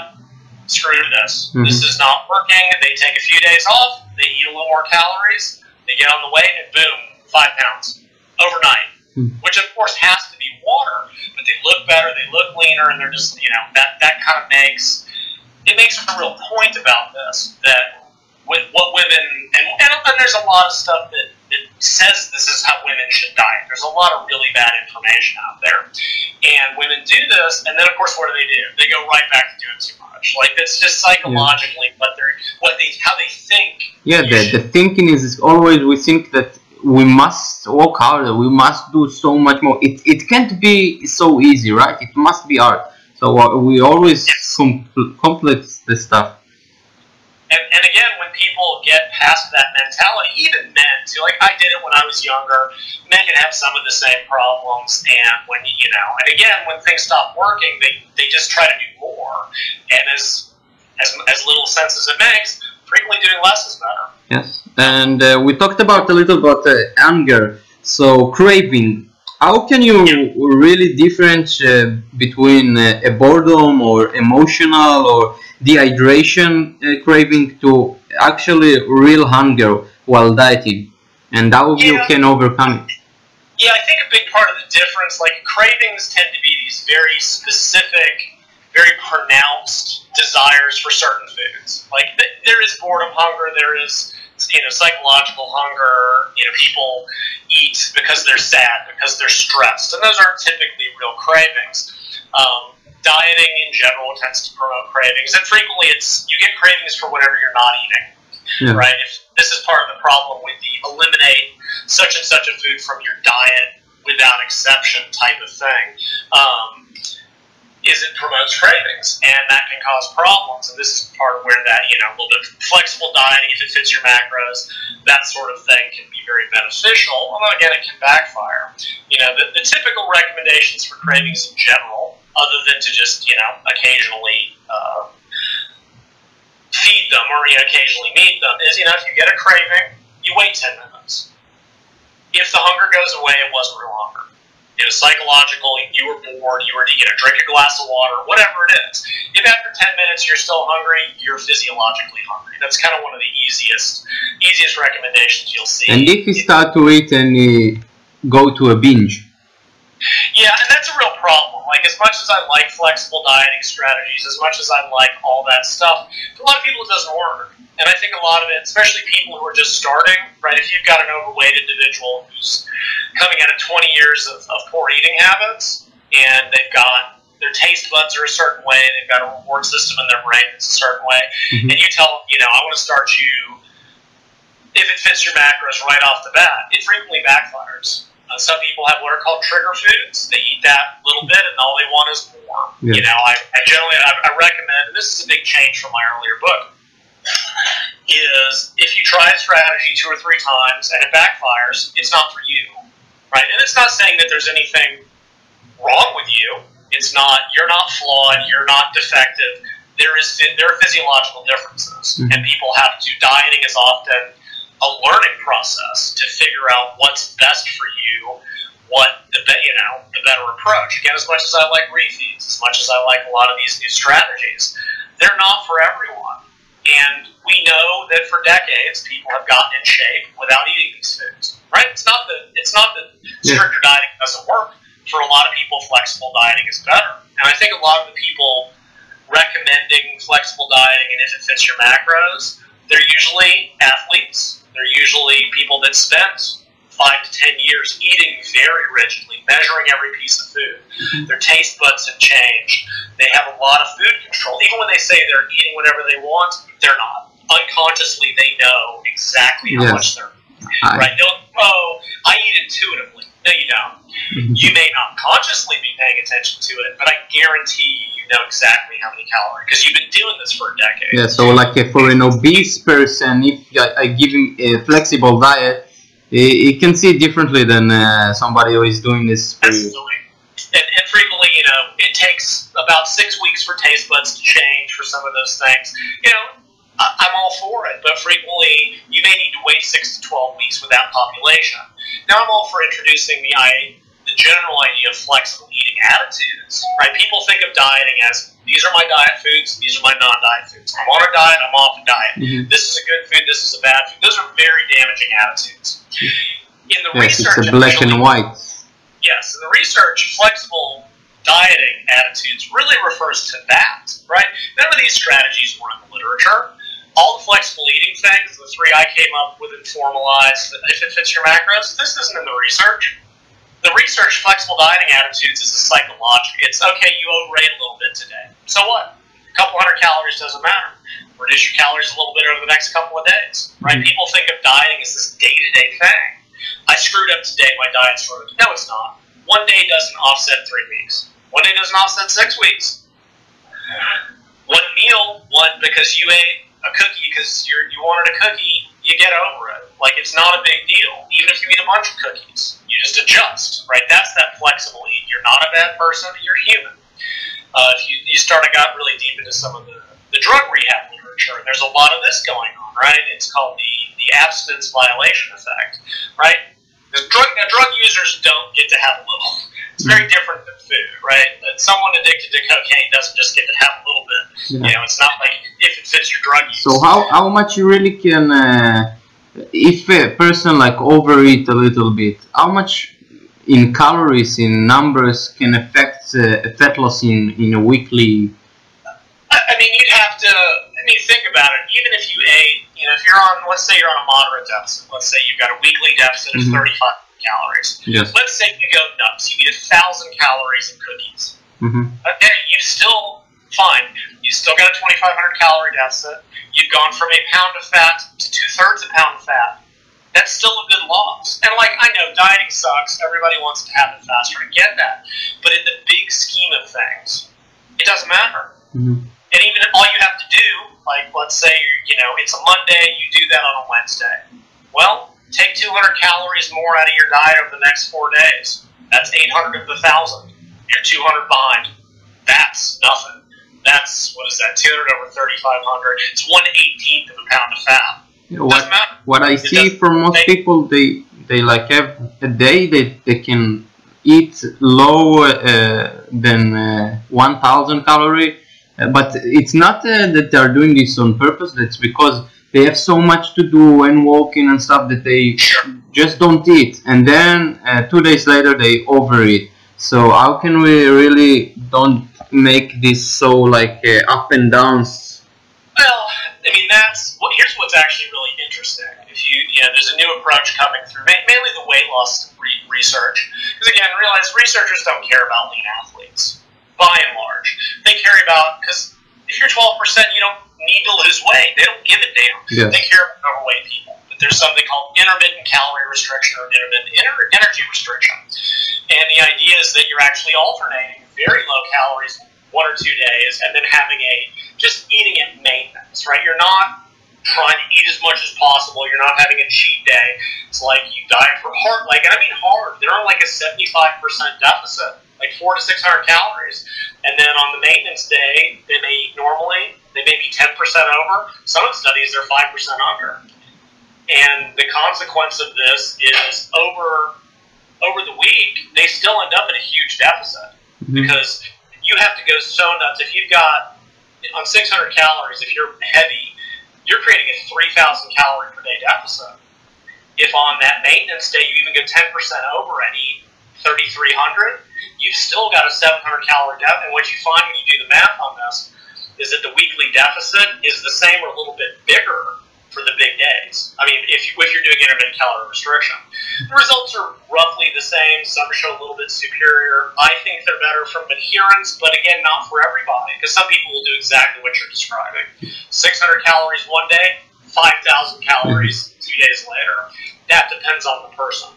Screw this. Mhm. This is not working. They take a few days off. They eat a little more calories. They get on the weight, and boom, five pounds overnight. Hmm. Which of course has to be water, but they look better. They look leaner, and they're just you know that that kind of makes it makes a real point about this that with what women and, and, and there's a lot of stuff that, says this is how women should diet. There's a lot of really bad information out there, and women do this, and then of course what do they do? They go right back to doing too much. Like it's just psychologically what they're what they how they think. Yeah, the, the thinking is, always we think that we must work harder, we must do so much more. It, it can't be so easy, right? It must be hard. So uh, we always Yes. com- complex the stuff. And, and again, people get past that mentality, even men too, like I did it when I was younger, men can have some of the same problems. And when, you know, and again, when things stop working, they, they just try to do more. And as, as, as little sense as it makes, frequently doing less is better. Yes, and uh, we talked about a little about uh, anger. So craving. How can you really differentiate between uh, a boredom or emotional or dehydration uh, craving to actually real hunger while dieting, and how you Yeah. can overcome it? Yeah, I think a big part of the difference, like cravings tend to be these very specific, very pronounced desires for certain foods. Like th- there is boredom hunger, there is you know psychological hunger. You know, people eat because they're sad, because they're stressed, and those aren't typically real cravings. Um, dieting in general tends to promote cravings, and frequently it's you get cravings for whatever you're not eating Yeah. right? If this is part of the problem with the eliminate such and such a food from your diet without exception type of thing, um, is it promotes cravings, and that can cause problems. And this is part of where that you know a little bit flexible dieting, if it fits your macros, that sort of thing can be very beneficial. Although again, it can backfire. You know, the, the typical recommendations for cravings in general, other than to just you know occasionally. Uh, feed them or you occasionally meet them is you know if you get a craving you wait 10 minutes if the hunger goes away it wasn't real hunger It was psychological. You were bored. You were to get a drink a glass of water, whatever it is. If after ten minutes you're still hungry, you're physiologically hungry. That's kind of one of the easiest easiest recommendations you'll see. And if you start to eat and you go to a binge, yeah, and that's a real problem. Like, as much as I like flexible dieting strategies, as much as I like all that stuff, for a lot of people it doesn't work. And I think a lot of it, especially people who are just starting, right? If you've got an overweight individual who's coming out of 20 years of, of poor eating habits, and they've got their taste buds are a certain way, they've got a reward system in their brain that's a certain way, Mhm. and you tell them, you know, I want to start you if it fits your macros right off the bat, it frequently backfires. Uh, some people have what are called trigger foods. They eat that little bit, and all they want is more. Yeah. You know, I, I generally I, I recommend, and this is a big change from my earlier book, is if you try a strategy two or three times and it backfires, it's not for you, right? And it's not saying that there's anything wrong with you. It's not you're not flawed. You're not defective. There is there are physiological differences, Mhm. and people have to. Dieting is often a learning process to figure out what's best for you, what the be- you know the better approach. Again, as much as I like refeeds, as much as I like a lot of these new strategies, they're not for everyone. And we know that for decades, people have gotten in shape without eating these foods. Right? It's not that it's not that Yeah. stricter dieting doesn't work. For a lot of people, flexible dieting is better. And I think a lot of the people recommending flexible dieting and if it fits your macros, they're usually athletes. They're usually people that spent five to ten years eating very rigidly, measuring every piece of food. Mm-hmm. Their taste buds have changed. They have a lot of food control. Even when they say they're eating whatever they want, they're not. Unconsciously, they know exactly how Yes. much they're I, right. They'll, oh, I eat intuitively. No, you don't. You may not consciously be paying attention to it, but I guarantee you, you know exactly how many calories because you've been doing this for a decade. yeah, so like uh, for an obese person, if I, I give him a flexible diet, he, he can see it differently than uh, somebody who is doing this. Absolutely. And, and frequently, you know, it takes about six weeks for taste buds to change for some of those things. You know, I'm all for it, but frequently you may need to wait six to 12 weeks with that population. Now, I'm all for introducing the, I, the general idea of flexible eating attitudes, right? People think of dieting as these are my diet foods, these are my non diet foods. I'm on a diet, I'm off a diet. Mhm. This is a good food, this is a bad food. Those are very damaging attitudes. In the Yes, research, it's a black and white. Yes, in the research, flexible dieting attitudes really refers to that, right? None of these strategies were in the literature. All the flexible eating things, the three I came up with and formalized, if it fits your macros, this isn't in the research. The research, flexible dieting attitudes, is a psychological. It's okay, you overate a little bit today. So what? A couple hundred calories doesn't matter. Reduce your calories a little bit over the next couple of days, right? Mhm. People think of dieting as this day to day thing. I screwed up today, my diet's ruined. No, it's not. One day doesn't offset three weeks. One day doesn't offset six weeks. One meal, one because you ate a cookie because you wanted a cookie, you get over it. Like it's not a big deal. Even if you eat a bunch of cookies, you just adjust, right? That's that flexible eat. You're not a bad person. You're human. Uh, if you you start to got really deep into some of the, the drug rehab literature, there's a lot of this going on, right? It's called the the abstinence violation effect, right? Because drug now, drug users don't get to have a little. It's very different than food, right? That someone addicted to cocaine doesn't just get to have a little bit. Yeah. You know, it's not like if it fits your drug use. So how, how much you really can, uh, if a person like overeat a little bit, how much in calories, in numbers, can affect uh, fat loss in, in a weekly? I, I mean, you'd have to. I mean, think about it. Even if you ate, you know, if you're on, let's say you're on a moderate deficit. Let's say you've got a weekly deficit of Mhm. 35 calories. Yes. Let's say you go nuts. You eat a thousand calories in cookies. hmm Okay, you still fine. You still got a 2,500 calorie deficit. You've gone from a pound of fat to two thirds a pound of fat. That's still a good loss. And like I know dieting sucks. Everybody wants to have it faster. I get that. But in the big scheme of things, it doesn't matter. hmm And even all you have to do, like let's say you know it's a Monday, you do that on a Wednesday. Well, take 200 calories more out of your diet over the next four days. That's 800 of the thousand. You're 200 behind. That's nothing. That's what is that? 200 over 3,500. It's one eighteenth of a pound of fat. What, what I see doesn't- from most they- people, they they like have a day that they can eat low uh, than uh, 1000 calorie uh, but it's not uh, that they are doing this on purpose that's because they have so much to do and walking and stuff that they just don't eat and then uh, two days later they overeat so how can we really don't make this so like uh, up and downs Well, I mean, that's well, here's what's actually really interesting. If you, you know, there's a new approach coming through, mainly the weight loss re- research. Because again, realize researchers don't care about lean athletes, by and large. They care about because if you're 12 percent, you don't need to lose weight. They don't give a damn. Yes. They care about overweight people. But there's something called intermittent calorie restriction or intermittent ener- energy restriction, and the idea is that you're actually alternating very low calories one or two days, and then having a just eating at maintenance, right? You're not trying to eat as much as possible. You're not having a cheat day. It's like you diet for hard, like, and I mean hard. They're on like a 75% deficit, like four to 600 calories. And then on the maintenance day, they may eat normally. They may be 10% over. Some studies, they're 5% under. And the consequence of this is over over the week, they still end up in a huge deficit mm-hmm. because you have to go so nuts. If you've got on 600 calories, if you're heavy, you're creating a 3,000 calorie per day deficit. If on that maintenance day you even go 10% over and eat 3,300, you've still got a 700 calorie deficit. And what you find when you do the math on this is that the weekly deficit is the same or a little bit bigger for the big days. I mean, if, if you're doing intermittent calorie restriction, the results are roughly the same. Some show a little bit superior. I think they're better from adherence, but again, not for everybody because some people will do exactly what you're describing 600 calories one day, 5,000 calories two days later. That depends on the person.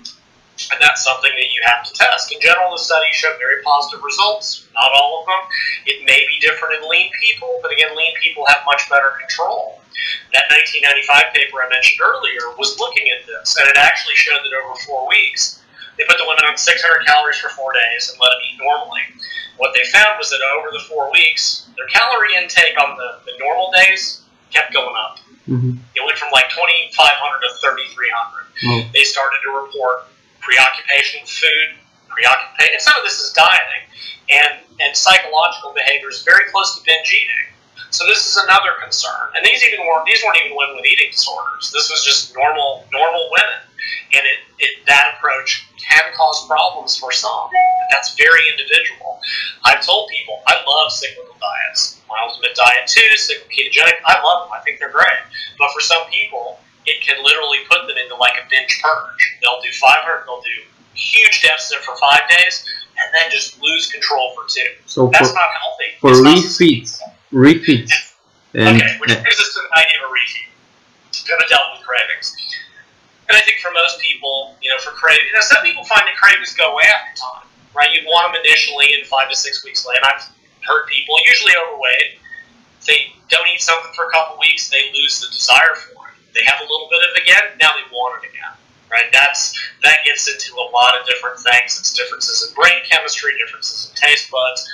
And that's something that you have to test. In general, the studies show very positive results. Not all of them. It may be different in lean people, but again, lean people have much better control. That 1995 paper I mentioned earlier was looking at this, and it actually showed that over four weeks, they put the women on 600 calories for four days and let them eat normally. What they found was that over the four weeks, their calorie intake on the, the normal days kept going up. Mhm. It went from like 2,500 to 3,300 Oh. they started to report preoccupation with food, preoccupation. And some of this is dieting and and psychological behaviors very close to binge eating. So this is another concern. And these even weren't these weren't even women with eating disorders. This was just normal normal women. And it, it that approach can cause problems for some. And that's very individual. I've told people I love cyclical diets. My ultimate diet too, cyclical ketogenic. I love them. I think they're great. But for some people, it can literally put them into like a binge purge. They'll do 500, they'll do huge deficit for five days, and then just lose control for two. So That's for, not healthy. for It's refeeds, refeeds, and Okay, which brings us to the idea of a refeed. We haven't dealt with cravings. And I think for most people, you know, for cravings, you know, some people find that cravings go away after time, right? You want them initially in five to six weeks later. And I've heard people, usually overweight, they don't eat something for a couple weeks, they lose the desire for it. They have a little bit of it again, now they want it again, right? That's that gets into a lot of different things. It's differences in brain chemistry, differences in taste buds.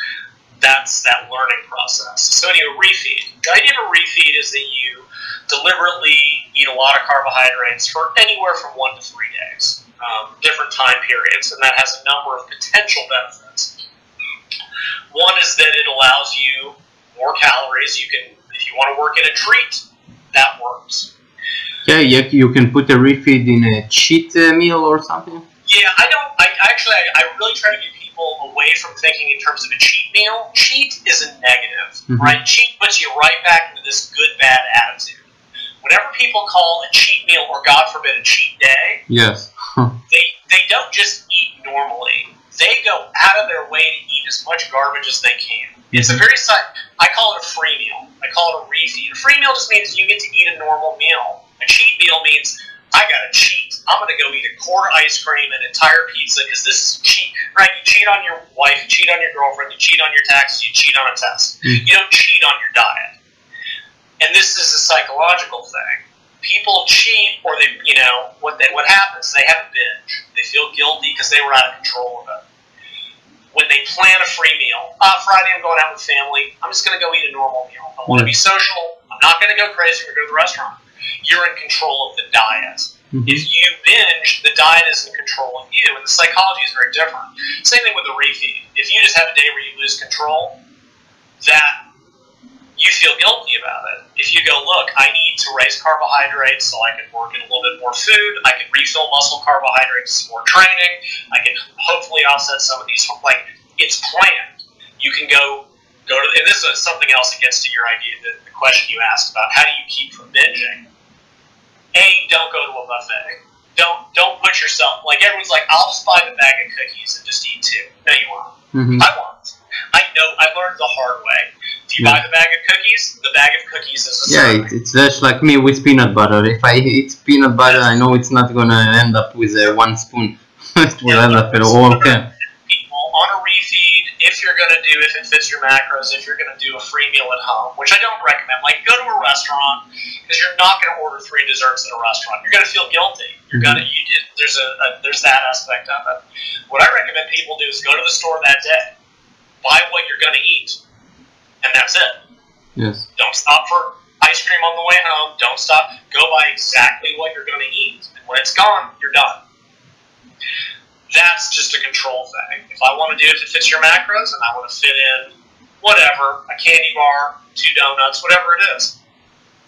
That's that learning process. So anyway, refeed. The idea of a refeed is that you deliberately eat a lot of carbohydrates for anywhere from one to three days, um, different time periods, and that has a number of potential benefits. One is that it allows you more calories. You can, if you want to work in a treat, that works. Yeah, you, you can put a refeed in a cheat uh, meal or something. Yeah, I don't. I actually, I, I really try to get people away from thinking in terms of a cheat meal. Cheat is a negative, Mhm. right? Cheat puts you right back into this good bad attitude. Whenever people call a cheat meal, or God forbid, a cheat day, Yes. they they don't just eat normally. They go out of their way to eat as much garbage as they can. It's a very I call it a free meal. I call it a refeed. A free meal just means you get to eat a normal meal. A cheat meal means I got to cheat. I'm going to go eat a quarter ice cream and an entire pizza because this is cheat. Right? You cheat on your wife, you cheat on your girlfriend, you cheat on your taxes, you cheat on a test. Mm. You don't cheat on your diet. And this is a psychological thing. People cheat, or they, you know, what they, what happens? They have a binge. They feel guilty because they were out of control of it. When they plan a free meal, uh, Friday I'm going out with family. I'm just going to go eat a normal meal. I want to be social. I'm not going to go crazy or go to the restaurant. You're in control of the diet. Mhm. If you binge, the diet is in control of you, and the psychology is very different. Same thing with the refeed. If you just have a day where you lose control, that you feel guilty about it. If you go, look, I need to raise carbohydrates so I can work in a little bit more food, I can refill muscle carbohydrates for training, I can hopefully offset some of these. Like it's planned. You can go go to, and this is something else that gets to your idea, the, the question you asked about how do you keep from binging. A, don't go to a buffet. Don't don't put yourself like everyone's like, I'll just buy the bag of cookies and just eat two. No, you won't. Mhm. I won't. I know. I learned the hard way. If you Yeah. buy the bag of cookies, the bag of cookies is a Yeah, it, it's just like me with peanut butter. If I eat peanut butter, I know it's not gonna end up with uh, one spoon. it will end up in a whole can. people on a refeed if you're going to do if it fits your macros if you're going to do a free meal at home which i don't recommend like go to a restaurant because you're not going to order three desserts at a restaurant you're going to feel guilty you're going to mm-hmm. you, there's a, a there's that aspect of it what i recommend people do is go to the store that day buy what you're going to eat and that's it Yes. don't stop for ice cream on the way home. Don't stop. Go buy exactly what you're going to eat. And when it's gone, you're done. That's just a control thing. If I want to do it, it fits your macros, and I want to fit in whatever, a candy bar, two donuts, whatever it is,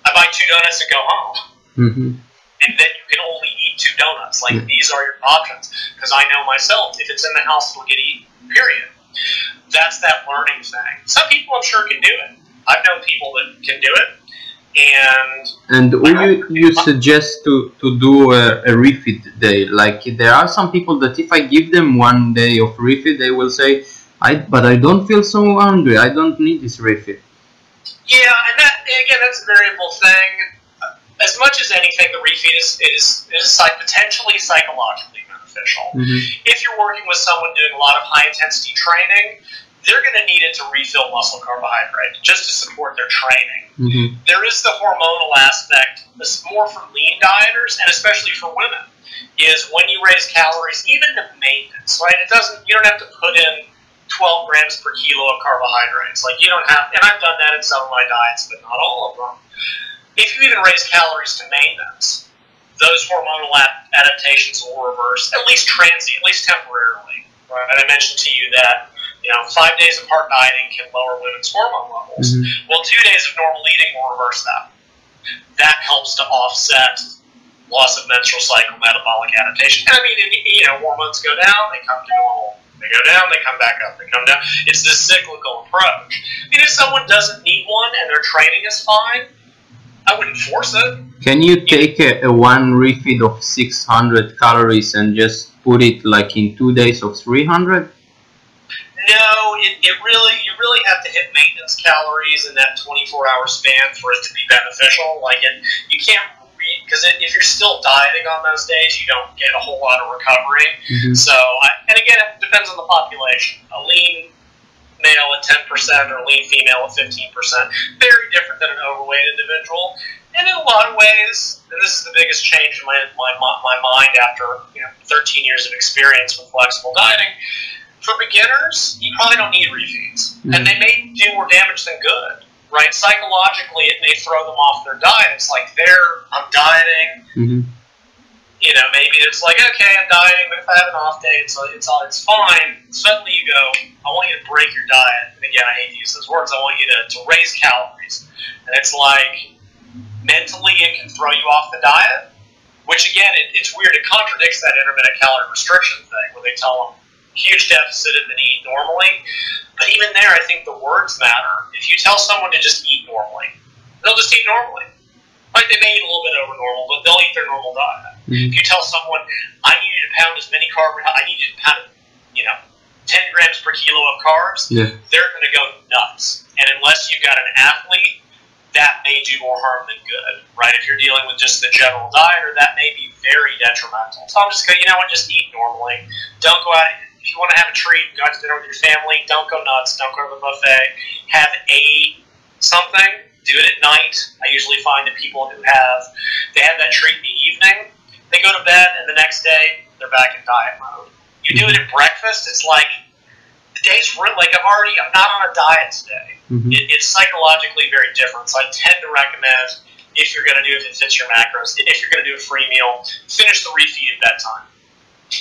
I buy two donuts and go home. hmm And then you can only eat two donuts. Like Yeah. these are your options. Because I know myself, if it's in the house, it'll get eaten. Period. That's that learning thing. Some people, I'm sure, can do it. I've known people that can do it, and And will you, you suggest to, to do a, a refeed day? Like there are some people that if I give them one day of refeed they will say, "I but I don't feel so hungry. I don't need this refeed Yeah, and that again, that's a variable thing. As much as anything, the refeed is is is psych- potentially psychologically beneficial. hmm If you're working with someone doing a lot of high intensity training, they're going to need it to refill muscle carbohydrate just to support their training. hmm There is the hormonal aspect, this more for lean dieters and especially for women, is when you raise calories, even the maintenance, right? It doesn't. You don't have to put in 12 grams per kilo of carbohydrates. Like you don't have, and I've done that in some of my diets, but not all of them. If you even raise calories to maintenance, those hormonal adaptations will reverse, at least transient, at least temporarily. Right? And I mentioned to you that you know five days of hard dieting can lower women's hormone levels. Mhm. Well, two days of normal eating will reverse that. That helps to offset loss of menstrual cycle metabolic adaptation. And I mean, you know, hormones go down, they come to normal. They go down, they come back up, they come down. It's this cyclical approach. I mean, if someone doesn't need one and their training is fine, I wouldn't force it. Can you take a, a one refeed of 600 calories and just put it like in two days of 300? No, it, it really you really have to hit maintenance calories in that 24 hour span for it to be beneficial. Like it, you can't because if you're still dieting on those days, you don't get a whole lot of recovery. Mhm. So, I, and again, it depends on the population. A lean male at 10% or a lean female at 15%, very different than an overweight individual. And in a lot of ways, and this is the biggest change in my, my, my mind after you know 13 years of experience with flexible dieting, for beginners, you probably don't need refeeds. Mhm. And they may do more damage than good. Right? Psychologically, it may throw them off their diet. It's like they're, I'm dieting, hmm you know, maybe it's like, okay, I'm dieting, but if I have an off day, it's it's all it's fine. Suddenly you go, I want you to break your diet. And again, I hate to use those words. I want you to, to raise calories. And it's like mentally it can throw you off the diet. Which again, it, it's weird. It contradicts that intermittent calorie restriction thing where they tell them huge deficit then eat normally. But even there, I think the words matter. If you tell someone to just eat normally, they'll just eat normally. Like they may eat a little bit over normal, but they'll eat their normal diet. Mhm. If you tell someone, I need you to pound as many carbohydrates, I need you to pound, you know, 10 grams per kilo of carbs, Yeah. they're going to go nuts. And unless you've got an athlete, that may do more harm than good, right? If you're dealing with just the general dieter, that may be very detrimental. So I'm just going, you know what, just eat normally. Don't go out, if you want to have a treat, go out to dinner with your family, don't go nuts, don't go to the buffet. Have a something, do it at night. I usually find that people who have, they have that treat in the evening, they go to bed, and the next day, they're back in diet mode. You do it at breakfast, it's like, the day's re- like I've already, I'm not on a diet today Mhm. it, it's psychologically very different. So I tend to recommend if you're going to do it, if it fits your macros. If you're going to do a free meal, finish the refeed at bedtime.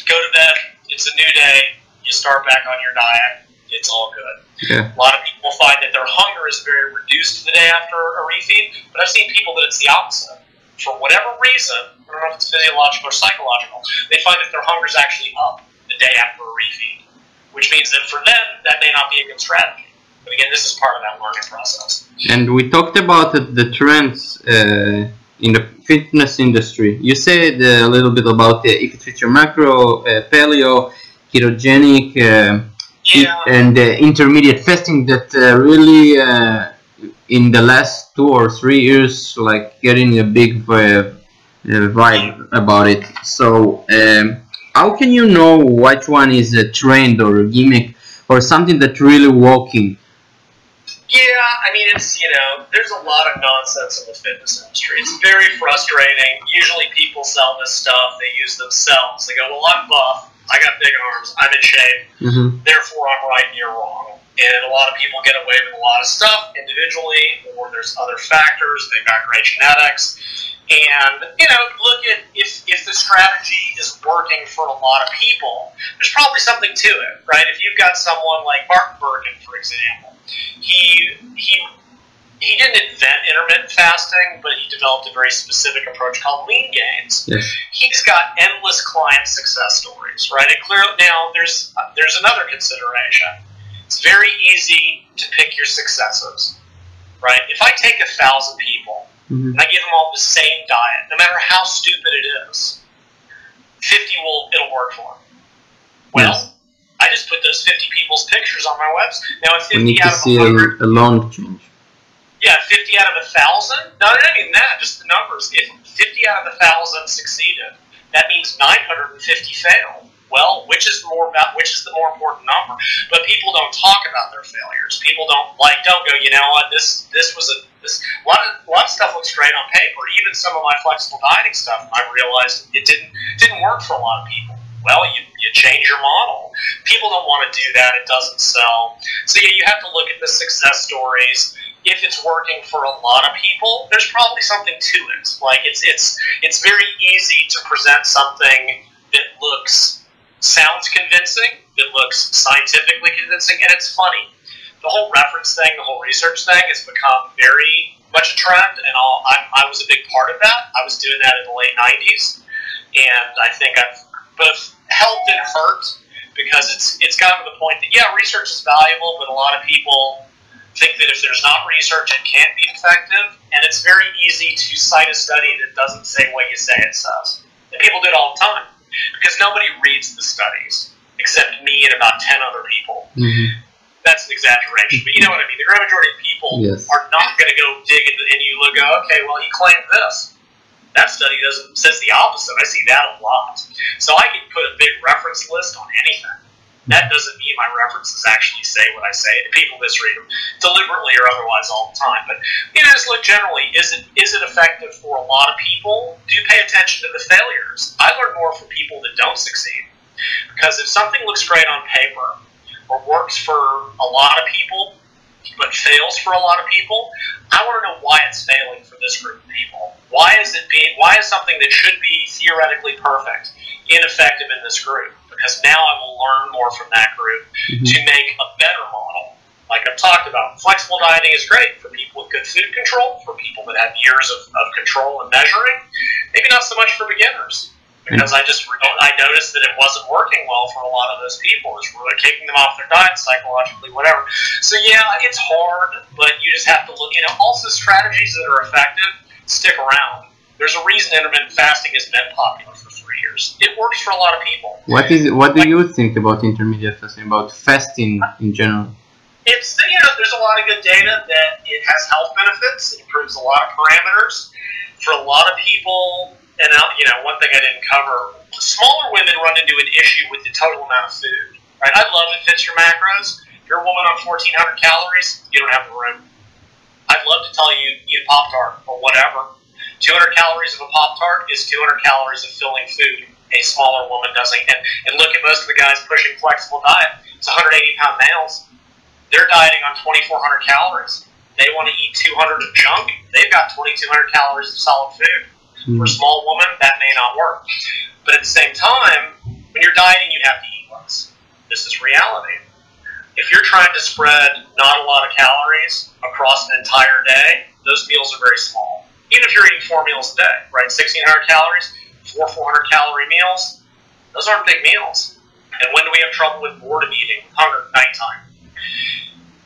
Go to bed. It's a new day. You start back on your diet. It's all good. Yeah. A lot of people find that their hunger is very reduced the day after a refeed, but I've seen people that it's the opposite. For whatever reason, I don't know if it's physiological or psychological, they find that their hunger is actually up the day after a refeed, which means that for them, that may not be a good strategy. But again, this is part of that learning process. And we talked about the, the trends uh, in the fitness industry. You said uh, a little bit about uh, if it fits your macro, uh, paleo, ketogenic, uh, Yeah. and uh, intermediate fasting that uh, really uh, in the last two or three years like getting a big vibe about it so um, how can you know which one is a trend or a gimmick or something that really working Yeah, I mean, it's, you know, there's a lot of nonsense in the fitness industry. It's very frustrating. Usually people sell this stuff, they use themselves. They go, well, I'm buff, I got big arms, I'm in shape, mm-hmm. therefore I'm right and you're wrong. And a lot of people get away with a lot of stuff individually, or there's other factors, they've got great genetics. And, you know, look at if, if the strategy is working for a lot of people, there's probably something to it, right? If you've got someone like Martin Berkhan, for example, he he he didn't invent intermittent fasting, but he developed a very specific approach called Leangains. yes He's got endless client success stories, right? And clearly now there's uh, there's another consideration. It's very easy to pick your successes, right? If I take a thousand people mm-hmm. and I give them all the same diet, no matter how stupid it is, fifty will it'll work for them. Well, Yes. I just put those fifty people's pictures on my website. Now, if we fifty need to of see a, a long change yeah, fifty out of a thousand. No, not even that. Just the numbers. If fifty out of a thousand succeeded, that means nine hundred and fifty failed. Well, which is more about which is the more important number? But people don't talk about their failures. People don't like don't go. You know what? This this was a this a lot of a lot of stuff looks great on paper. Even some of my flexible dieting stuff, I realized it didn't didn't work for a lot of people. Well, you, you change your model. People don't want to do that. It doesn't sell. So yeah, you have to look at the success stories if it's working for a lot of people, there's probably something to it. Like it's it's it's very easy to present something that looks sounds convincing, that looks scientifically convincing, and it's funny. The whole reference thing, the whole research thing, has become very much a trend, and all, I, I was a big part of that. I was doing that in the late '90s, and I think I've both helped and hurt because it's it's gotten to the point that yeah, research is valuable, but a lot of people think that if there's not research, it can't be effective, and it's very easy to cite a study that doesn't say what you say it says. And people do it all the time because nobody reads the studies except me and about 10 other people. mm-hmm. That's an exaggeration, but you know what I mean. The great majority of people Yes. are not going to go dig into, and you look, go, okay, well, he claimed this. That study doesn't says the opposite. I see that a lot. So I can put a big reference list on anything. That doesn't mean my references actually say what I say. The people misread them deliberately or otherwise all the time. But you know, just look generally. Is it is it effective for a lot of people? Do pay attention to the failures. I learn more from people that don't succeed because if something looks great on paper or works for a lot of people but fails for a lot of people, I want to know why it's failing for this group of people. Why is it being? Why is something that should be theoretically perfect ineffective in this group? Because now I will learn more from that group mm-hmm. to make a better model. Like I've talked about, flexible dieting is great for people with good food control, for people that have years of, of control and measuring. Maybe not so much for beginners. Because I just I noticed that it wasn't working well for a lot of those people. It's really kicking them off their diet psychologically, whatever. So yeah, it's hard, but you just have to look. You know, also strategies that are effective stick around. There's a reason intermittent fasting has been popular for three years. It works for a lot of people. what is what do you think about intermediate fasting about fasting in general it's you know there's a lot of good data that it has health benefits. It improves a lot of parameters for a lot of people. And you know one thing I didn't cover: smaller women run into an issue with the total amount of food. Right? I love it fits your macros. You're a woman on 1,400 calories, you don't have the room. I'd love to tell you eat a pop tart or whatever. 200 calories of a pop tart is 200 calories of filling food. A smaller woman doesn't. And, and look at most of the guys pushing flexible diet. It's 180 pound males they're dieting on 2,400 calories. they want to eat 200 of junk, they've got 2,200 calories of solid food. Mm. For a small woman, that may not work. But at the same time, when you're dieting, you have to eat less. This is reality. If you're trying to spread not a lot of calories across an entire day, those meals are very small. Even if you're eating four meals a day, right? 1,600 calories, four 400 calorie meals, those aren't big meals. And when do we have trouble with boredom eating, hunger, nighttime?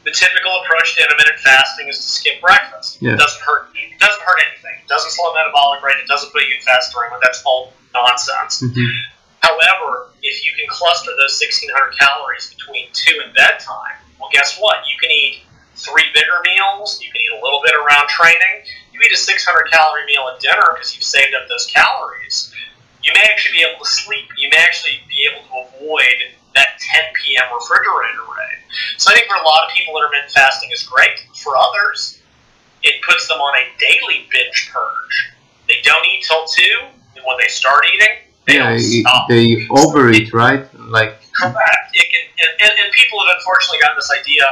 The typical approach to intermittent fasting is to skip breakfast. Yeah. It doesn't hurt. It doesn't hurt anything. It doesn't slow metabolic rate. It doesn't put you in fast during That's all nonsense. Mhm. However, if you can cluster those 1,600 calories between two and bedtime, well, guess what? You can eat three bigger meals. You can eat a little bit around training. You eat a 600 calorie meal at dinner because you've saved up those calories. You may actually be able to sleep. You may actually be able to avoid that 10 p.m. refrigerator rate. So I think for a lot of people, intermittent fasting is great. For others, it puts them on a daily binge purge. They don't eat till two, and when they start eating, they Yeah, don't stop. they overeat, right? Like, Correct. It can, and, and, people have unfortunately gotten this idea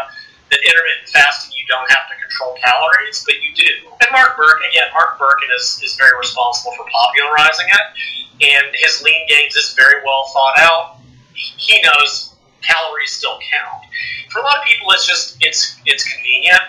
that intermittent fasting you don't have to control calories, but you do. And Martin Berkhan, again, Martin Berkhan is, is very responsible for popularizing it, and his Leangains is very well thought out. He knows calories still count. For a lot of people, it's just it's it's convenient.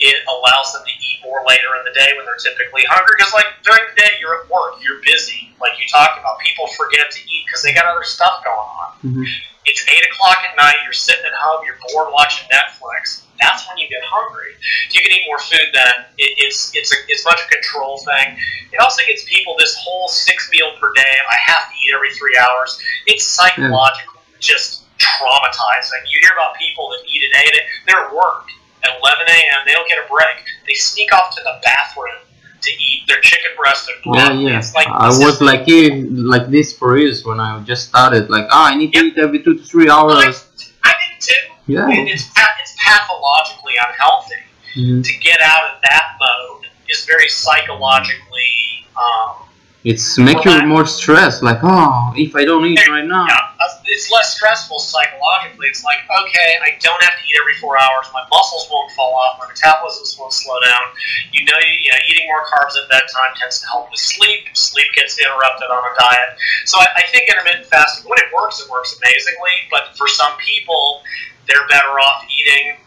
It allows them to eat more later in the day when they're typically hungry. Because like during the day, you're at work, you're busy, like you talked about. People forget to eat because they got other stuff going on mhm. it's eight o'clock at night, you're sitting at home, you're bored watching Netflix. That's when you get hungry. If you can eat more food, then it, it's it's a, it's much a control thing. It also gets people this whole six meal per day. I have to eat every three hours. It's psychologically just traumatizing. You hear about people that eat at eight. They're at work at 11 a.m. They don't get a break. They sneak off to the bathroom to eat their chicken breast and Yeah, yeah. It's like I was like eh, like this for years when I just started. Like, ah, I need to Yep. eat every two to three hours. I did too. Yeah. It- It's, it's pathologically unhealthy. Mhm. To get out of that mode is very psychologically. Um, It's make you more stressed. Like, oh, if I don't eat right now. yeah, it's less stressful psychologically. It's like, okay, I don't have to eat every four hours. My muscles won't fall off. My metabolism won't slow down. You know, you know, eating more carbs at bedtime tends to help with sleep. Sleep gets interrupted on a diet. So I, I think intermittent fasting, when it works, it works amazingly. But for some people, they're better off eating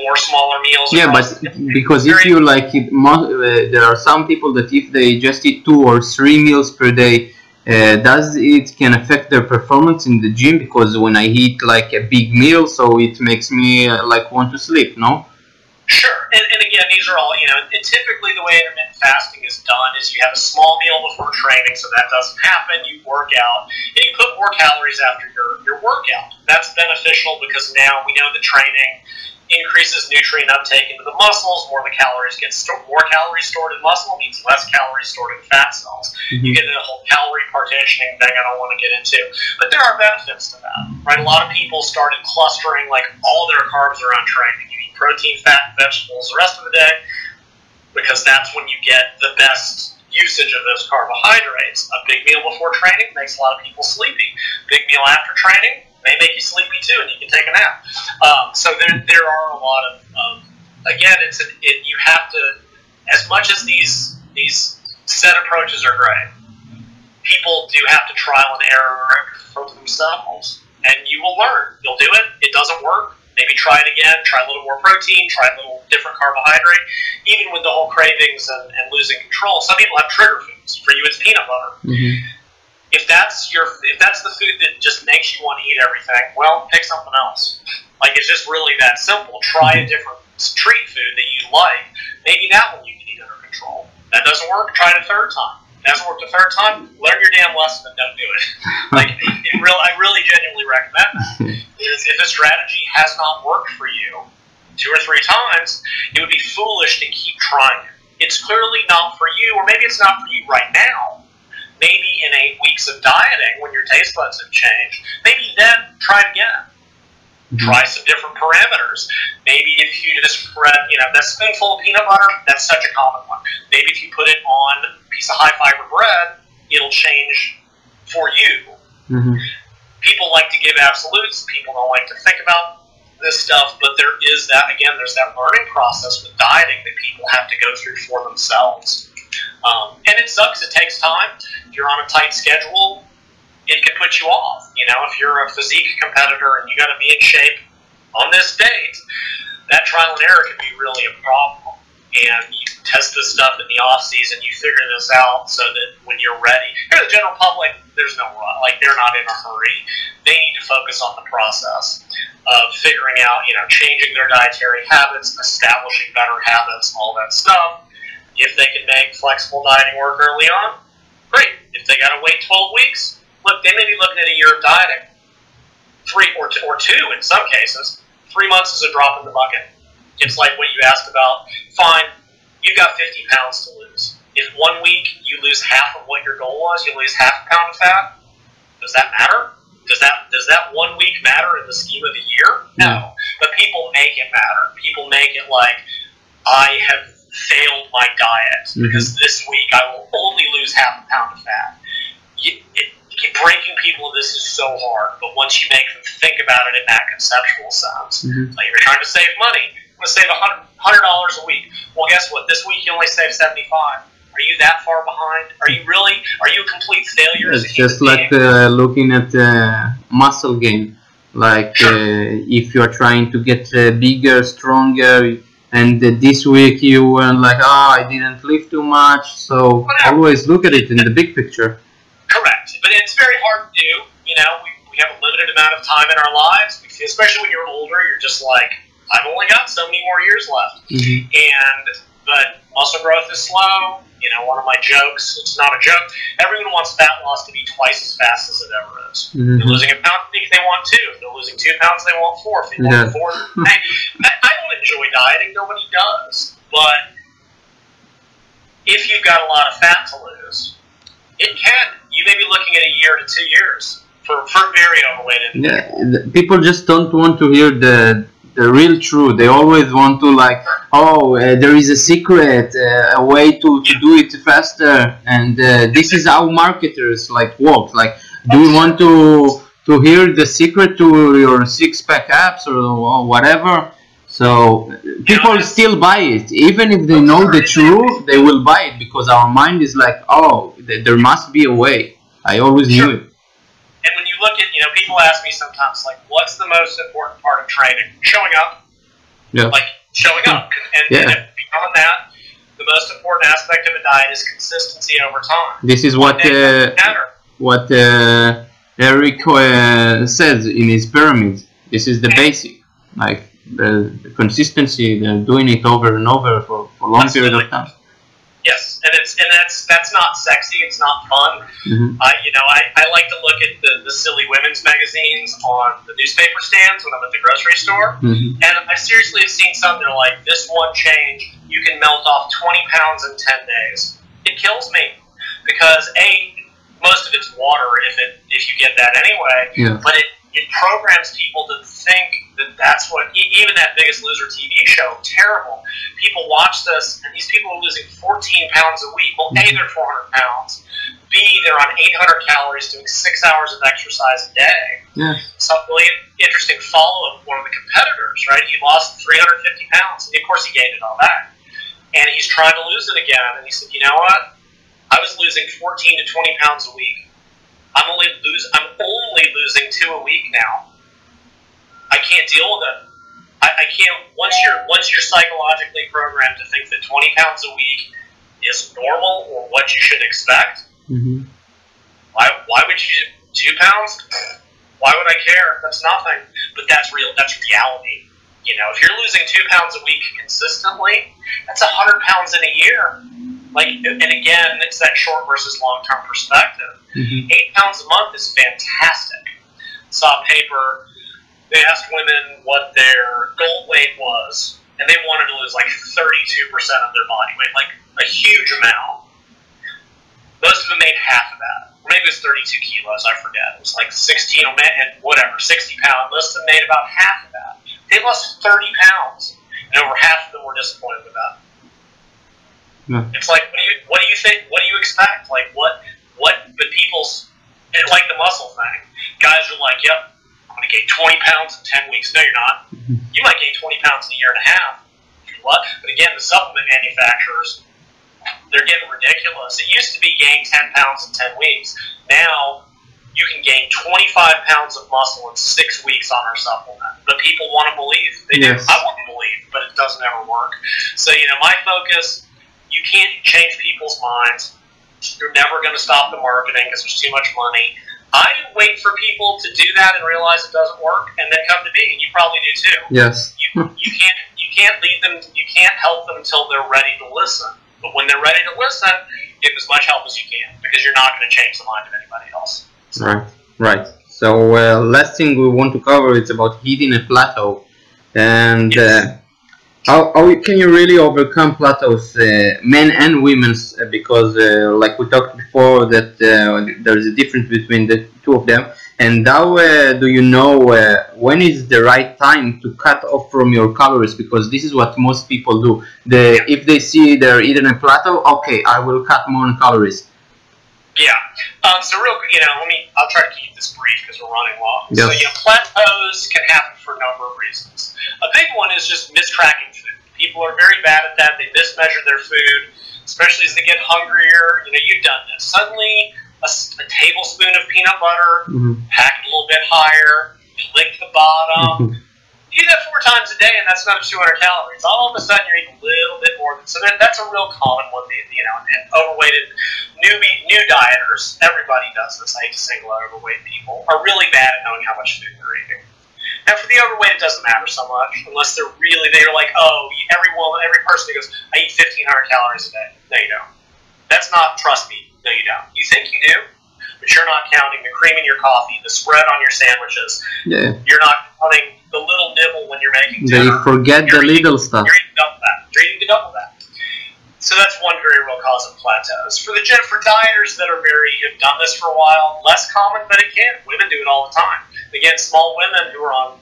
more smaller meals. Yeah, but because if you like, it, uh, there are some people that if they just eat two or three meals per day, uh, does it can affect their performance in the gym? Because when I eat like a big meal, so it makes me uh, like want to sleep. No. Sure, and, and again, these are all you know. Typically, the way intermittent fasting is done is you have a small meal before training, so that doesn't happen. You work out, and you put more calories after your your workout. That's beneficial because now we know the training increases nutrient uptake into the muscles. More the calories get stored. More calories stored in muscle means less calories stored in fat cells. You mm-hmm. get into a whole calorie partitioning thing I don't want to get into, but there are benefits to that, right? A lot of people started clustering like all their carbs around training. You eat protein, fat, and vegetables the rest of the day because that's when you get the best usage of those carbohydrates. A big meal before training makes a lot of people sleepy. Big meal after training may make you sleepy too, and you can take a nap. Um, so there, there are a lot of, of again, it's an, it, you have to, as much as these these set approaches are great, people do have to trial and error for themselves, and you will learn. You'll do it. It doesn't work. Maybe try it again. Try a little more protein. Try a little different carbohydrate. Even with the whole cravings and, and losing control, some people have trigger foods. For you, it's peanut butter. Mhm. If that's your, if that's the food that just makes you want to eat everything, well, pick something else. Like it's just really that simple. Try a mm-hmm. different street food that you like. Maybe that one you can eat under control. That doesn't work. Try it a third time. Doesn't work the third time. Learn your damn lesson and don't do it. like it real, I really genuinely recommend that. Is if a strategy has not worked for you two or three times, it would be foolish to keep trying it. It's clearly not for you, or maybe it's not for you right now. Maybe in eight weeks of dieting, when your taste buds have changed, maybe then try it again. Try some different parameters. Maybe if you just spread, you know, that spoonful of peanut butter, that's such a common one. Maybe if you put it on a piece of high fiber bread, it'll change for you. Mhm. People like to give absolutes. People don't like to think about this stuff, but there is that again. There's that learning process with dieting that people have to go through for themselves, um, and it sucks. It takes time. If you're on a tight schedule, it can put you off. You know, if you're a physique competitor and you got to be in shape on this date, that trial and error can be really a problem. And you test this stuff in the off season, you figure this out so that when you're ready, here the general public, there's no like they're not in a hurry. They need to focus on the process of figuring out, you know, changing their dietary habits, establishing better habits, all that stuff. If they can make flexible dieting work early on, great. If they got to wait 12 weeks, look, they may be looking at a year of dieting, three or two, or two in some cases. Three months is a drop in the bucket. It's like what you asked about. Fine, you've got 50 pounds to lose. If one week you lose half of what your goal was, you lose half a pound of fat. Does that matter? Does that does that one week matter in the scheme of the year? No. But people make it matter. People make it like I have failed my diet Mhm. because this week I will only lose half a pound of fat. You, it, breaking people of this is so hard, but once you make them think about it in that conceptual sense, Mhm. like you're trying to save money, I'm going to save a hundred hundred dollars a week. Well, guess what? This week you only save seventy five. Are you that far behind? Are you really? Are you a complete failure? It's just like uh, looking at uh, muscle gain. Like uh, if you are trying to get uh, bigger, stronger, and this week you weren't like, oh, I didn't lift too much. So Whatever. always look at it in the big picture. Correct, but it's very hard to do. You know, we, we have a limited amount of time in our lives, We especially when you're older. You're just like, I've only got so many more years left. Mhm. And but muscle growth is slow. You know, one of my jokes. It's not a joke. Everyone wants fat loss to be twice as fast as it ever is. Mhm. They're losing a pound a week, they want two. If they're losing two pounds, they want four. If they want Yeah. four, I, I don't enjoy dieting. Nobody does. But if you've got a lot of fat to lose, it can. You may be looking at a year to two years for, for very overweight. Yeah, people just don't want to hear the the real truth. They always want to like, oh, uh, there is a secret, uh, a way to, to do it faster, and uh, this is how marketers like work. Like, do you want to to hear the secret to your six pack apps or, or whatever? So people still buy it, even if they know the truth, they will buy it because our mind is like, oh, th- there must be a way. I always knew it. And look at, you know, people ask me sometimes, like, what's the most important part of training? Showing up. Yeah. Like, showing up. And, Yeah. and beyond that, the most important aspect of a diet is consistency over time. This is what uh, what uh, Eric uh, says in his pyramid. This is the basic, like the, the consistency. They're doing it over and over for, for a long period of time. It's and that's that's not sexy. It's not fun. Mhm. I you know I, I like to look at the, the silly women's magazines on the newspaper stands when I'm at the grocery store, Mhm. and I seriously have seen some that are like this one change you can melt off 20 pounds in 10 days. It kills me because a most of it's water if it if you get that anyway, Yeah. but it it programs people to think that that's what even that Biggest Loser TV show terrible. People watch this and these people are losing 14 pounds a week. Well, a they're 400 pounds. B they're on 800 calories doing six hours of exercise a day Yeah. some really interesting follow up one of the competitors, right? He lost 350 pounds, and of course he gained it all back. And he's trying to lose it again, and he said, you know what? I was losing 14 to 20 pounds a week. I'm only lose. I'm only losing two a week now. I can't deal with it. I, I can't. Once you're once you're psychologically programmed to think that 20 pounds a week is normal or what you should expect, Mhm. why, why would you two pounds? Why would I care? That's nothing. But that's real. That's reality. You know, if you're losing two pounds a week consistently, that's a hundred pounds in a year. Like, and again, it's that short versus long term perspective. Mhm. Eight pounds a month is fantastic. Saw a paper. They asked women what their goal weight was, and they wanted to lose like 32% of their body weight, like a huge amount. Most of them made half of that. Or maybe it was 32 kilos, I forget. It was like 16 or whatever, 60 pounds. Most of them made about half of that. They lost 30 pounds, and over half of them were disappointed with that. Yeah. It's like, what do you, what do you think? What do you expect? Like, what, what? But people's, like the muscle thing. Guys are like, yep, going to gain 20 pounds in 10 weeks. No, you're not. Mm-hmm. You might gain 20 pounds in a year and a half. What? But again, the supplement manufacturers, they're getting ridiculous. It used to be gain 10 pounds in 10 weeks. Now, you can gain 25 pounds of muscle in six weeks on our supplement. But people want to believe. They Yes. do. I want to believe, but it doesn't ever work. So, you know, my focus, you can't change people's minds. You're never going to stop the marketing because there's too much money. I wait for people to do that and realize it doesn't work, and then come to me. And you probably do too. Yes. You, you can't you can't lead them. You can't help them until they're ready to listen. But when they're ready to listen, give as much help as you can because you're not going to change the mind of anybody else. Right. Right. So uh, last thing we want to cover is about hitting a plateau, and uh, how, how can you really overcome plateaus, uh, men and women's? uh, Because uh, like we talked before, that uh, there is a difference between the two of them. And how uh, do you know uh, when is the right time to cut off from your calories? Because this is what most people do. The if they see they're eating a plateau, okay, I will cut more on calories. Yeah. Um, so real, quick, you know, let me. I'll try to keep this brief because we're running long. So Yes. you know, plateaus can happen for a number of reasons. A big one is just mistracking. People are very bad at that. They mismeasure their food, especially as they get hungrier. You know, you've done this. Suddenly, a tablespoon of peanut butter, Mhm. packed a little bit higher. You lick the bottom. You do that four times a day, and that's another 200 calories. All of a sudden, you're eating a little bit more. Than, so that, that's a real common one. You know, and overweighted newbie new dieters. Everybody does this. I hate to single out overweight people. Are really bad at knowing how much food they're eating. Now, for the overweight, it doesn't matter so much unless they're really they're like, oh, every woman, every person who goes, I eat 1,500 calories a day. No, you don't. That's not trust me. No, you don't. You think you do, but you're not counting the cream in your coffee, the spread on your sandwiches. Yeah. You're not counting the little nibble when you're making They dinner. forget the You're eating- little stuff. You're eating double that. You're eating double that. So that's one very real cause of plateaus. For the for dieters that are very have done this for a while, less common, but it can. Women do it all the time. Again, small women who are on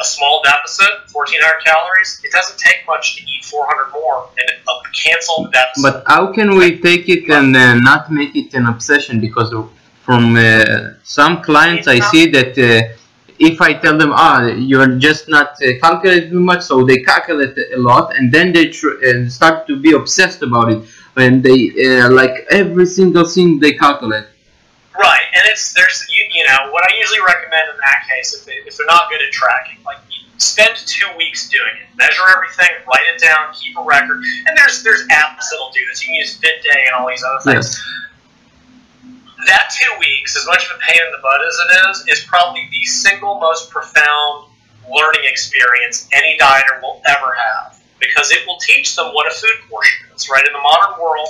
a small deficit, 1,400 calories, it doesn't take much to eat 400 more and uh, cancel the deficit. But how can we take it and uh, not make it an obsession? Because from uh, some clients, I see that uh, if I tell them, ah, you're just not uh, calculating too much, so they calculate a lot, and then they tr- uh, start to be obsessed about it, and they like every single thing they calculate. Right, and it's there's you, you know what I usually recommend in that case if, they, if they're not good at tracking, like spend two weeks doing it, measure everything, write it down, keep a record, and there's there's apps that'll do this. You can use FitDay and all these other things. Yes. That two weeks, as much of a pain in the butt as it is, is probably the single most profound learning experience any dieter will ever have because it will teach them what a food portion is. Right in the modern world,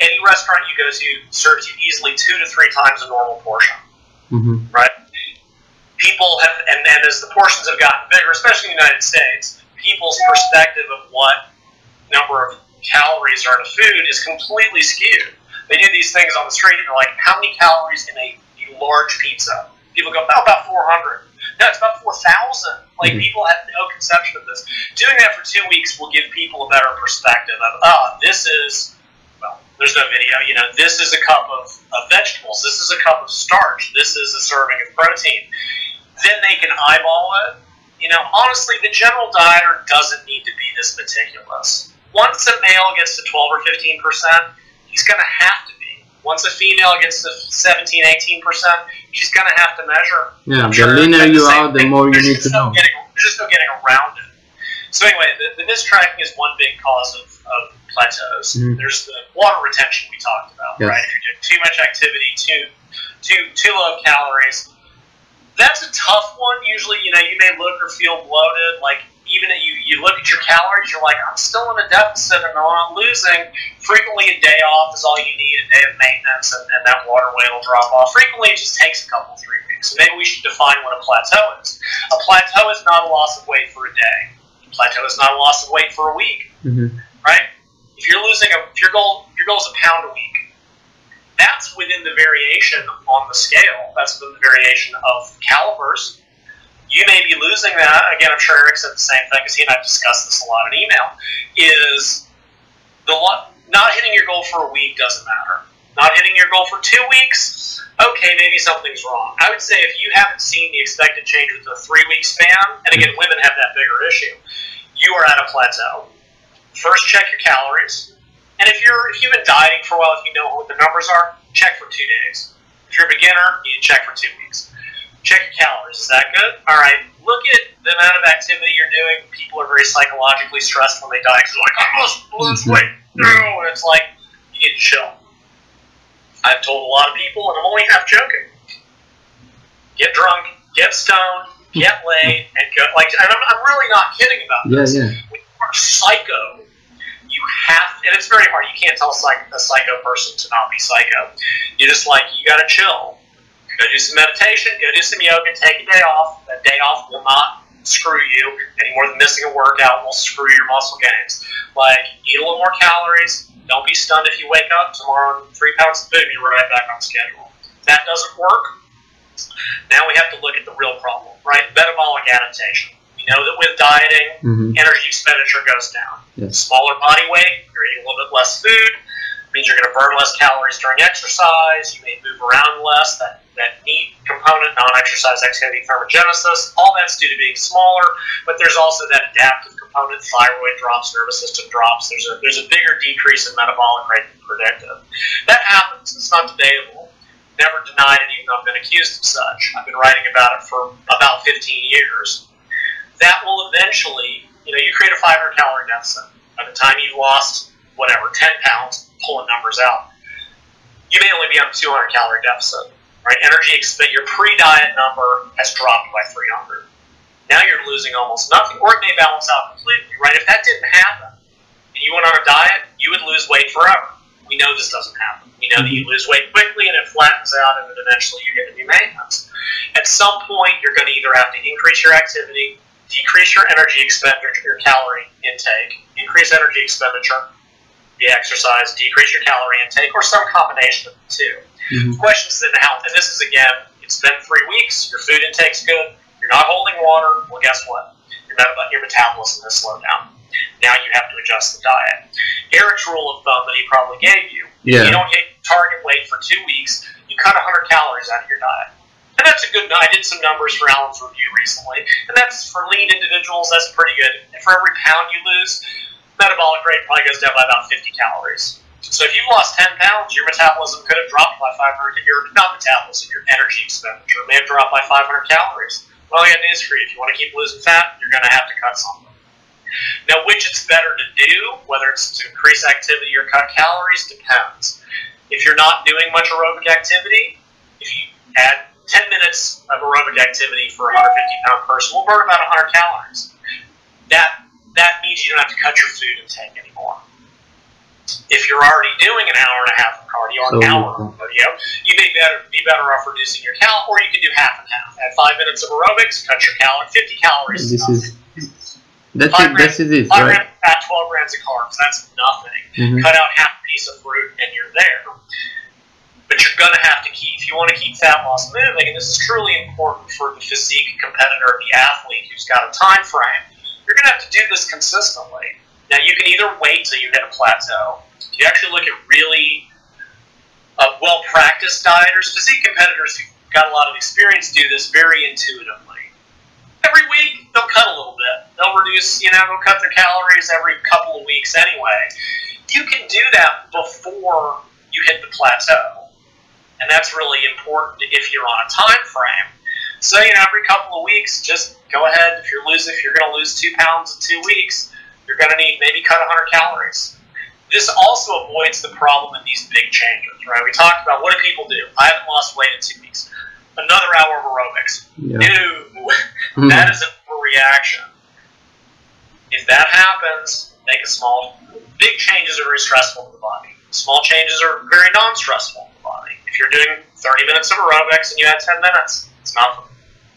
any restaurant you go to serves you easily two to three times a normal portion hmm right? People have, and then as the portions have gotten bigger, especially in the United States, people's perspective of what number of calories are in a food is completely skewed. They do these things on the street, and they're like, "How many calories in a, a large pizza?" People go, "Oh, about 400." No, it's about 4,000. Like Mhm. people have no conception of this. Doing that for two weeks will give people a better perspective of, "Oh, this is." There's no video. You know, this is a cup of, of vegetables. This is a cup of starch. This is a serving of protein. Then they can eyeball it. You know, honestly, the general dieter doesn't need to be this meticulous. Once a male gets to 12 or 15 percent, he's going to have to be. Once a female gets to 17, 18 percent, she's going to have to measure. Yeah, the leaner you are, the thing. more you There's need to no know. Getting, there's just no getting around it. So anyway, the, the mistracking is one big cause of, of plateaus. Mhm. There's the water retention we talked about, Yes. right? If you're doing too much activity, too too too low calories. That's a tough one. Usually, you know, you may look or feel bloated. Like even if you you look at your calories, you're like, I'm still in a deficit and I'm not losing. Frequently, a day off is all you need. A day of maintenance, and, and that water weight will drop off. Frequently, it just takes a couple three weeks. Maybe we should define what a plateau is. A plateau is not a loss of weight for a day. A plateau is not a loss of weight for a week hmm right? If you're losing a, if your goal, your goal is a pound a week, that's within the variation on the scale. That's within the variation of calipers. You may be losing that. Again, I'm sure Eric said the same thing because he and I discussed this a lot in email. Is the not hitting your goal for a week doesn't matter. Not hitting your goal for two weeks, okay, maybe something's wrong. I would say if you haven't seen the expected change within a three week span, and again, women have that bigger issue, you are at a plateau. First, check your calories. And if you're if you've been dieting for a while, if you know what the numbers are, check for two days. If you're a beginner, you check for two weeks. Check your calories. Is that good? All right. Look at the amount of activity you're doing. People are very psychologically stressed when they diet because they're like, I must lose mm-hmm. weight. No, and it's like you need to chill. I've told a lot of people, and I'm only half joking. Get drunk, get stoned, get laid, and go. Like, and I'm, I'm really not kidding about Yeah, this. yeah. You are psycho, you have, and it's very hard. You can't tell a, psycho person to not be psycho. You're just like you got to chill. Go do some meditation. Go do some yoga. Take a day off. That day off will not screw you any more than missing a workout will screw your muscle gains. Like eat a little more calories. Don't be stunned if you wake up tomorrow and three pounds of food. You're right back on schedule. That doesn't work. Now we have to look at the real problem, right? Metabolic adaptation. Know that with dieting, hmm energy expenditure goes down. Yes. Smaller body weight, you're eating a little bit less food, means you're going to burn less calories during exercise. You may move around less. That that NEAT component, non-exercise activity thermogenesis, all that's due to being smaller. But there's also that adaptive component. Thyroid drops, nervous system drops. There's a there's a bigger decrease in metabolic rate than predicted. That happens. It's not debatable. Never denied it, even though I've been accused of such. I've been writing about it for about 15 years. That will eventually, you know, you create a 500 calorie deficit. By the time you've lost whatever 10 pounds, pulling numbers out, you may only be on a 200 calorie deficit. Right? Energy your pre-diet number has dropped by 300. Now you're losing almost nothing, or it may balance out completely. Right? If that didn't happen, and you went on a diet, you would lose weight forever. We know this doesn't happen. We know that you lose weight quickly and it flattens out, and then eventually you're going to be maintenance. At some point, you're going to either have to increase your activity, decrease your energy expenditure, your calorie intake, increase energy expenditure, the exercise, decrease your calorie intake, or some combination of the two. Mhm. The question is then how, and this is again, it's been three weeks, your food intake's good, you're not holding water, well, guess what? Your, your metabolism has slowed down. Now you have to adjust the diet. Eric's rule of thumb that he probably gave you Yeah. you don't hit target weight for two weeks, you cut 100 calories out of your diet. That's a good, I did some numbers for Alan's review recently, and that's for lean individuals, that's pretty good. And for every pound you lose, metabolic rate probably goes down by about 50 calories. So if you've lost 10 pounds, your metabolism could have dropped by 500, your, not metabolism, your energy expenditure may have dropped by 500 calories. Well, I got news for you. If you want to keep losing fat, you're going to have to cut something. Now, which it's better to do, whether it's to increase activity or cut calories, depends. If you're not doing much aerobic activity, if you add 10 minutes of aerobic activity for a 150 pound person, we'll burn about 100 calories. That that means you don't have to cut your food intake anymore. If you're already doing an hour and a half of cardio or an hour of cardio, you may better be better off reducing your cal, or you can do half and half. Add five minutes of aerobics, cut your calorie, 50 calories. This is that's Five it. This is it, Five right? grams of fat, 12 grams of carbs. That's nothing. Mhm. Cut out half a piece of fruit and you're there. But you're going to have to keep, if you want to keep fat loss moving, and this is truly important for the physique competitor, the athlete who's got a time frame, you're going to have to do this consistently. Now, you can either wait till you hit a plateau. If you actually look at really uh, well practiced dieters, physique competitors who've got a lot of experience do this very intuitively every week they'll cut a little bit. They'll reduce, you know, they'll cut their calories every couple of weeks anyway. You can do that before you hit the plateau. And that's really important if you're on a time frame. So, you know, every couple of weeks, just go ahead. If you're losing, if you're going to lose two pounds in two weeks, you're going to need maybe cut 100 calories. This also avoids the problem in these big changes, right? We talked about what do people do? I haven't lost weight in two weeks. Another hour of aerobics. Yeah. No, Mhm. that is an overreaction. If that happens, make a small. Big changes are very stressful to the body. Small changes are very non-stressful body. If you're doing 30 minutes of aerobics and you add 10 minutes, it's nothing.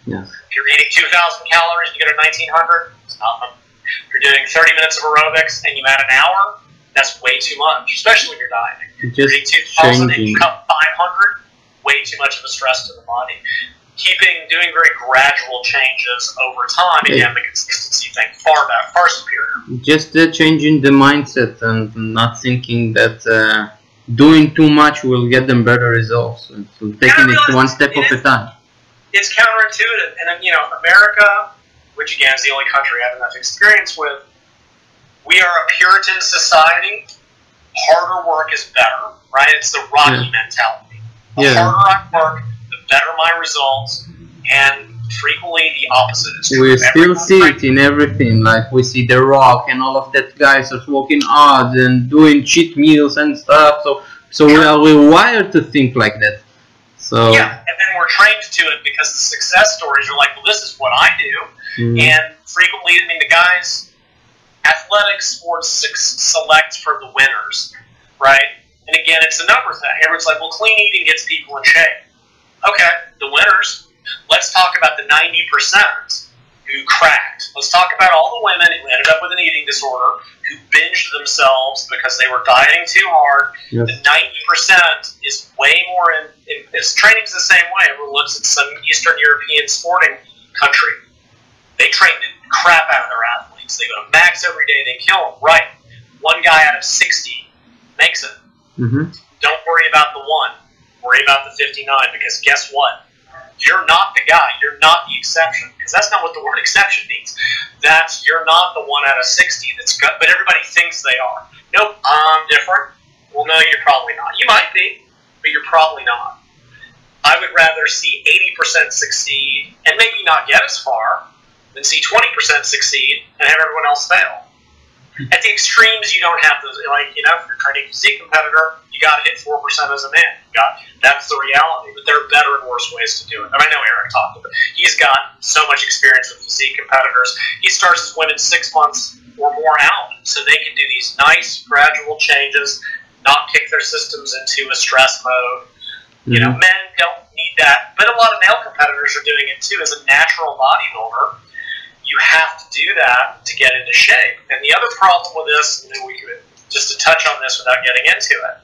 Yeah. If you're eating 2,000 calories and you get a 1,900, it's nothing. If you're doing 30 minutes of aerobics and you add an hour, that's way too much, especially when you're dieting. You're eating Just 2,000 and you changing. cut 500, way too much of a stress to the body. Keeping, doing very gradual changes over time, again, the consistency thing, far better, far superior. Just uh, changing the mindset and not thinking that uh, doing too much will get them better results. So taking it one step it at a time. it's counterintuitive. And you know, America, which again is the only country I have enough experience with, we are a Puritan society. Harder work is better, right? It's the Rocky Yeah. mentality. The Yeah. harder I work, the better my results, and frequently the opposite is true. We still see it in everything. Like we see The Rock and all of that guys are smoking hard and doing cheat meals and stuff. So so we are rewired to think like that. So Yeah, and then we're trained to it because the success stories are like, well, this is what I do. mm, And frequently, I mean, the guys, athletic sports s- select for the winners, right? And again, it's a number thing. Everyone's like, well, clean eating gets people in shape. Okay, the winners. Let's talk about the 90% who cracked. Let's talk about all the women who ended up with an eating disorder, who binged themselves because they were dieting too hard. yes. The 90% is way more in, in it's training's the same way. Everyone looks at some Eastern European sporting country. They train the crap out of their athletes. They go to max every day. They kill them. Right. One guy out of 60 makes it. hmm Don't worry about the one. Worry about the 59 because guess what? You're not the guy. You're not the exception because that's not what the word exception means. That's you're not the one out of 60 that's good, but everybody thinks they are. Nope, I'm different. Well, no, you're probably not. You might be, but you're probably not. I would rather see 80% succeed and maybe not get as far than see 20% succeed and have everyone else fail. At the extremes, you don't have those. Like you know, if you're training a competitor, you got to hit four percent as a man. Got that's the reality. But there are better and worse ways to do it. And I know Eric talked about. He's got so much experience with physique competitors. He starts his women six months or more out, so they can do these nice gradual changes, not kick their systems into a stress mode. You know, mm-hmm. men don't need that, but a lot of male competitors are doing it too. As a natural bodybuilder, you have to do that to get into shape. And the other problem with this, and then we could just to touch on this without getting into it,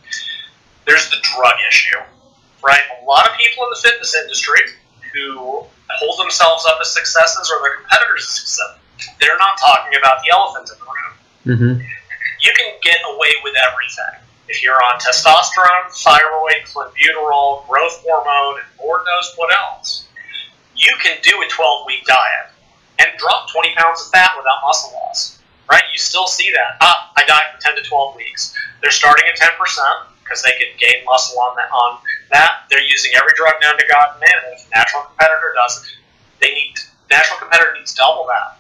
there's the drug issue, right? A lot of people in the fitness industry who hold themselves up as successes or their competitors as success, they're not talking about the elephant in the room hmm you can get away with everything. If you're on testosterone, thyroid, clenbuterol, growth hormone, and Lord knows what else, you can do a 12 week diet and drop 20 pounds of fat without muscle loss. Right? You still see that. Ah, I diet for 10 to 12 weeks. They're starting at 10% because they could gain muscle on that. On that, they're using every drug known to God and man. If a natural competitor does, they need natural competitor needs double that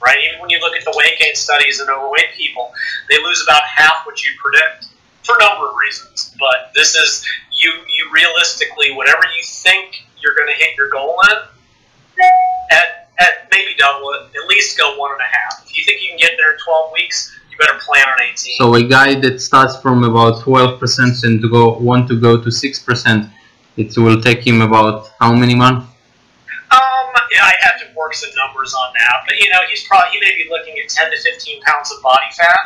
right? Even when you look at the weight gain studies in overweight people, they lose about half what you predict for a number of reasons. But this is you you realistically whatever you think you're going to hit your goal in, at at maybe double it, at least go one and a half. If you think you can get there in 12 weeks, you better plan on 18. So a guy that starts from about twelve percent and to go want to go to six percent, it will take him about how many months? Um, yeah, I'd have to work some numbers on that, but you know, he's probably he may be looking at 10 to 15 pounds of body fat,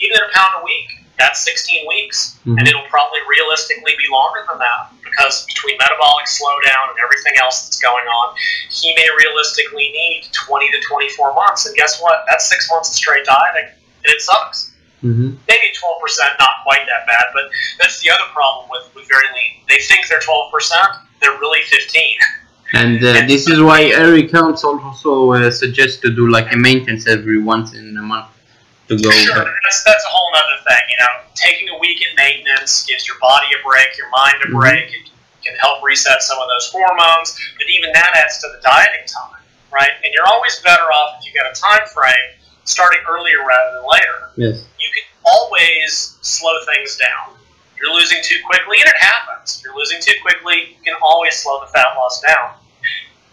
even at a pound a week. That's 16 weeks, Mhm. and it'll probably realistically be longer than that because between metabolic slowdown and everything else that's going on, he may realistically need 20 to 24 months. And guess what? That's six months of straight dieting, and it sucks hmm maybe 12%, not quite that bad, but that's the other problem with, with very lean. They think they're 12%, they're really 15. And uh, this is why Eric Helms also uh, suggests to do like a maintenance every once in a month to go. Sure, back. that's, that's a whole other thing. You know, taking a week in maintenance gives your body a break, your mind a Mhm. break. It can help reset some of those hormones, but even that adds to the dieting time, right? And you're always better off if you got a time frame starting earlier rather than later. Yes. You can always slow things down. If you're losing too quickly, and it happens. If you're losing too quickly, you can always slow the fat loss down.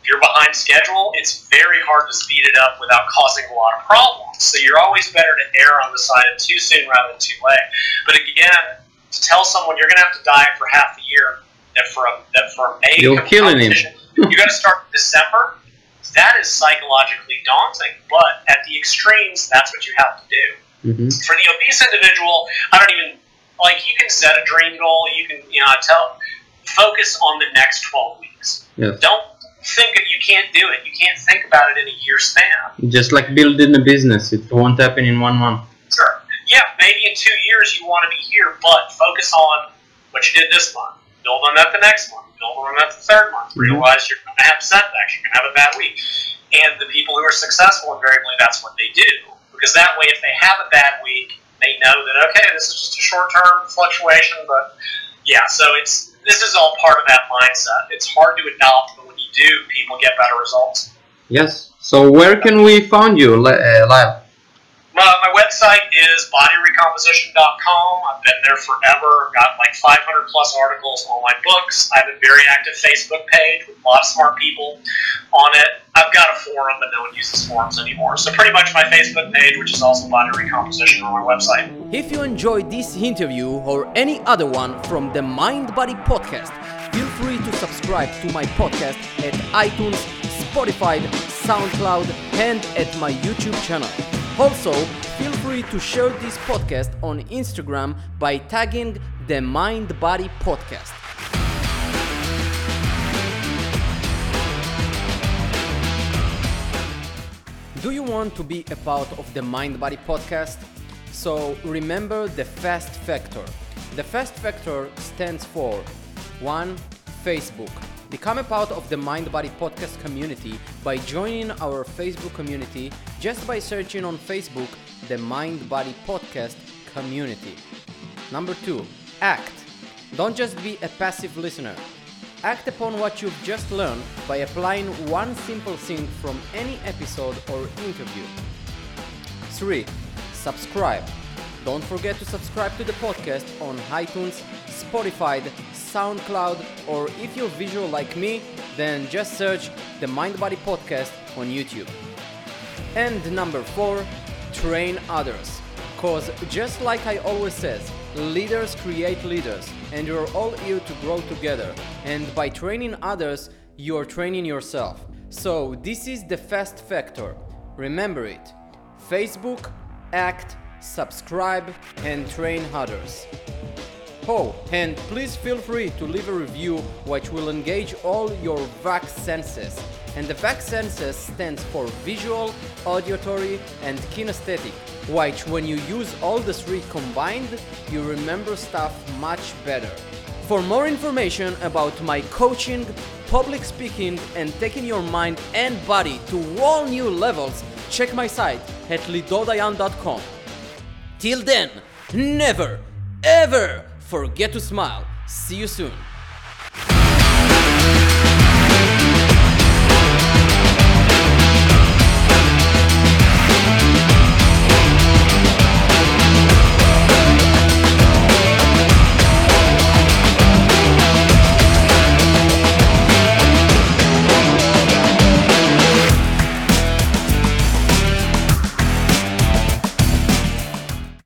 If you're behind schedule, it's very hard to speed it up without causing a lot of problems. So you're always better to err on the side of too soon rather than too late. But again, to tell someone you're going to have to diet for half the year, that for a that for a May You're killing him. you got to start in December. That is psychologically daunting. But at the extremes, that's what you have to do hmm for the obese individual, I don't even like you can set a dream goal. You can you know tell focus on the next twelve weeks. Don't think you can't do it. You can't think about it in a year span. Just like building a business, it won't happen in one month. Sure. Yeah, maybe in two years you want to be here, but focus on what you did this month. Build on that the next month. Build on that the third month. Mhm. Realize you're going to have setbacks. You're going to have a bad week. And the people who are successful, invariably, that's what they do. Because that way, if they have a bad week, they know that okay, this is just a short-term fluctuation. But yeah, so it's this is all part of that mindset. It's hard to adopt, but when you do, people get better results. Yes. So where can we find you, Li- uh, Lyle? My, my website is bodyrecomposition.com. I've been there forever. I've got like 500 plus articles on my books. I have a very active Facebook page with a lot of smart people on it. I've got a forum, but no one uses forums anymore. So pretty much my Facebook page, which is also Body Recomposition on my website. If you enjoyed this interview or any other one from the Mind Body Podcast, feel free to subscribe to my podcast at iTunes, Spotify, SoundCloud, and at my YouTube channel. Also, feel free to share this podcast on Instagram by tagging the Mind Body Podcast. Do you want to be a part of the Mind Body podcast? So remember the FAST factor. The FAST factor stands for 1. Facebook. Become a part of the Mind Body podcast community by joining our Facebook community just by searching on Facebook the Mind Body podcast community. Number 2. Act. Don't just be a passive listener. Act upon what you've just learned by applying one simple thing from any episode or interview. 3. Subscribe. Don't forget to subscribe to the podcast on iTunes, Spotify, SoundCloud, or if you're visual like me, then just search the Mind Body Podcast on YouTube. And number 4, train others. Cause just like I always says, leaders create leaders, and you're all here to grow together. And by training others, you're training yourself. So this is the fast factor. Remember it. Facebook, act, subscribe, and train others. Oh, and please feel free to leave a review which will engage all your VAC senses. And the VAC senses stands for visual, auditory, and kinesthetic, which when you use all the three combined, you remember stuff much better. For more information about my coaching, public speaking, and taking your mind and body to all new levels, check my site at lidodayan.com. Till then, never, ever forget to smile. See you soon.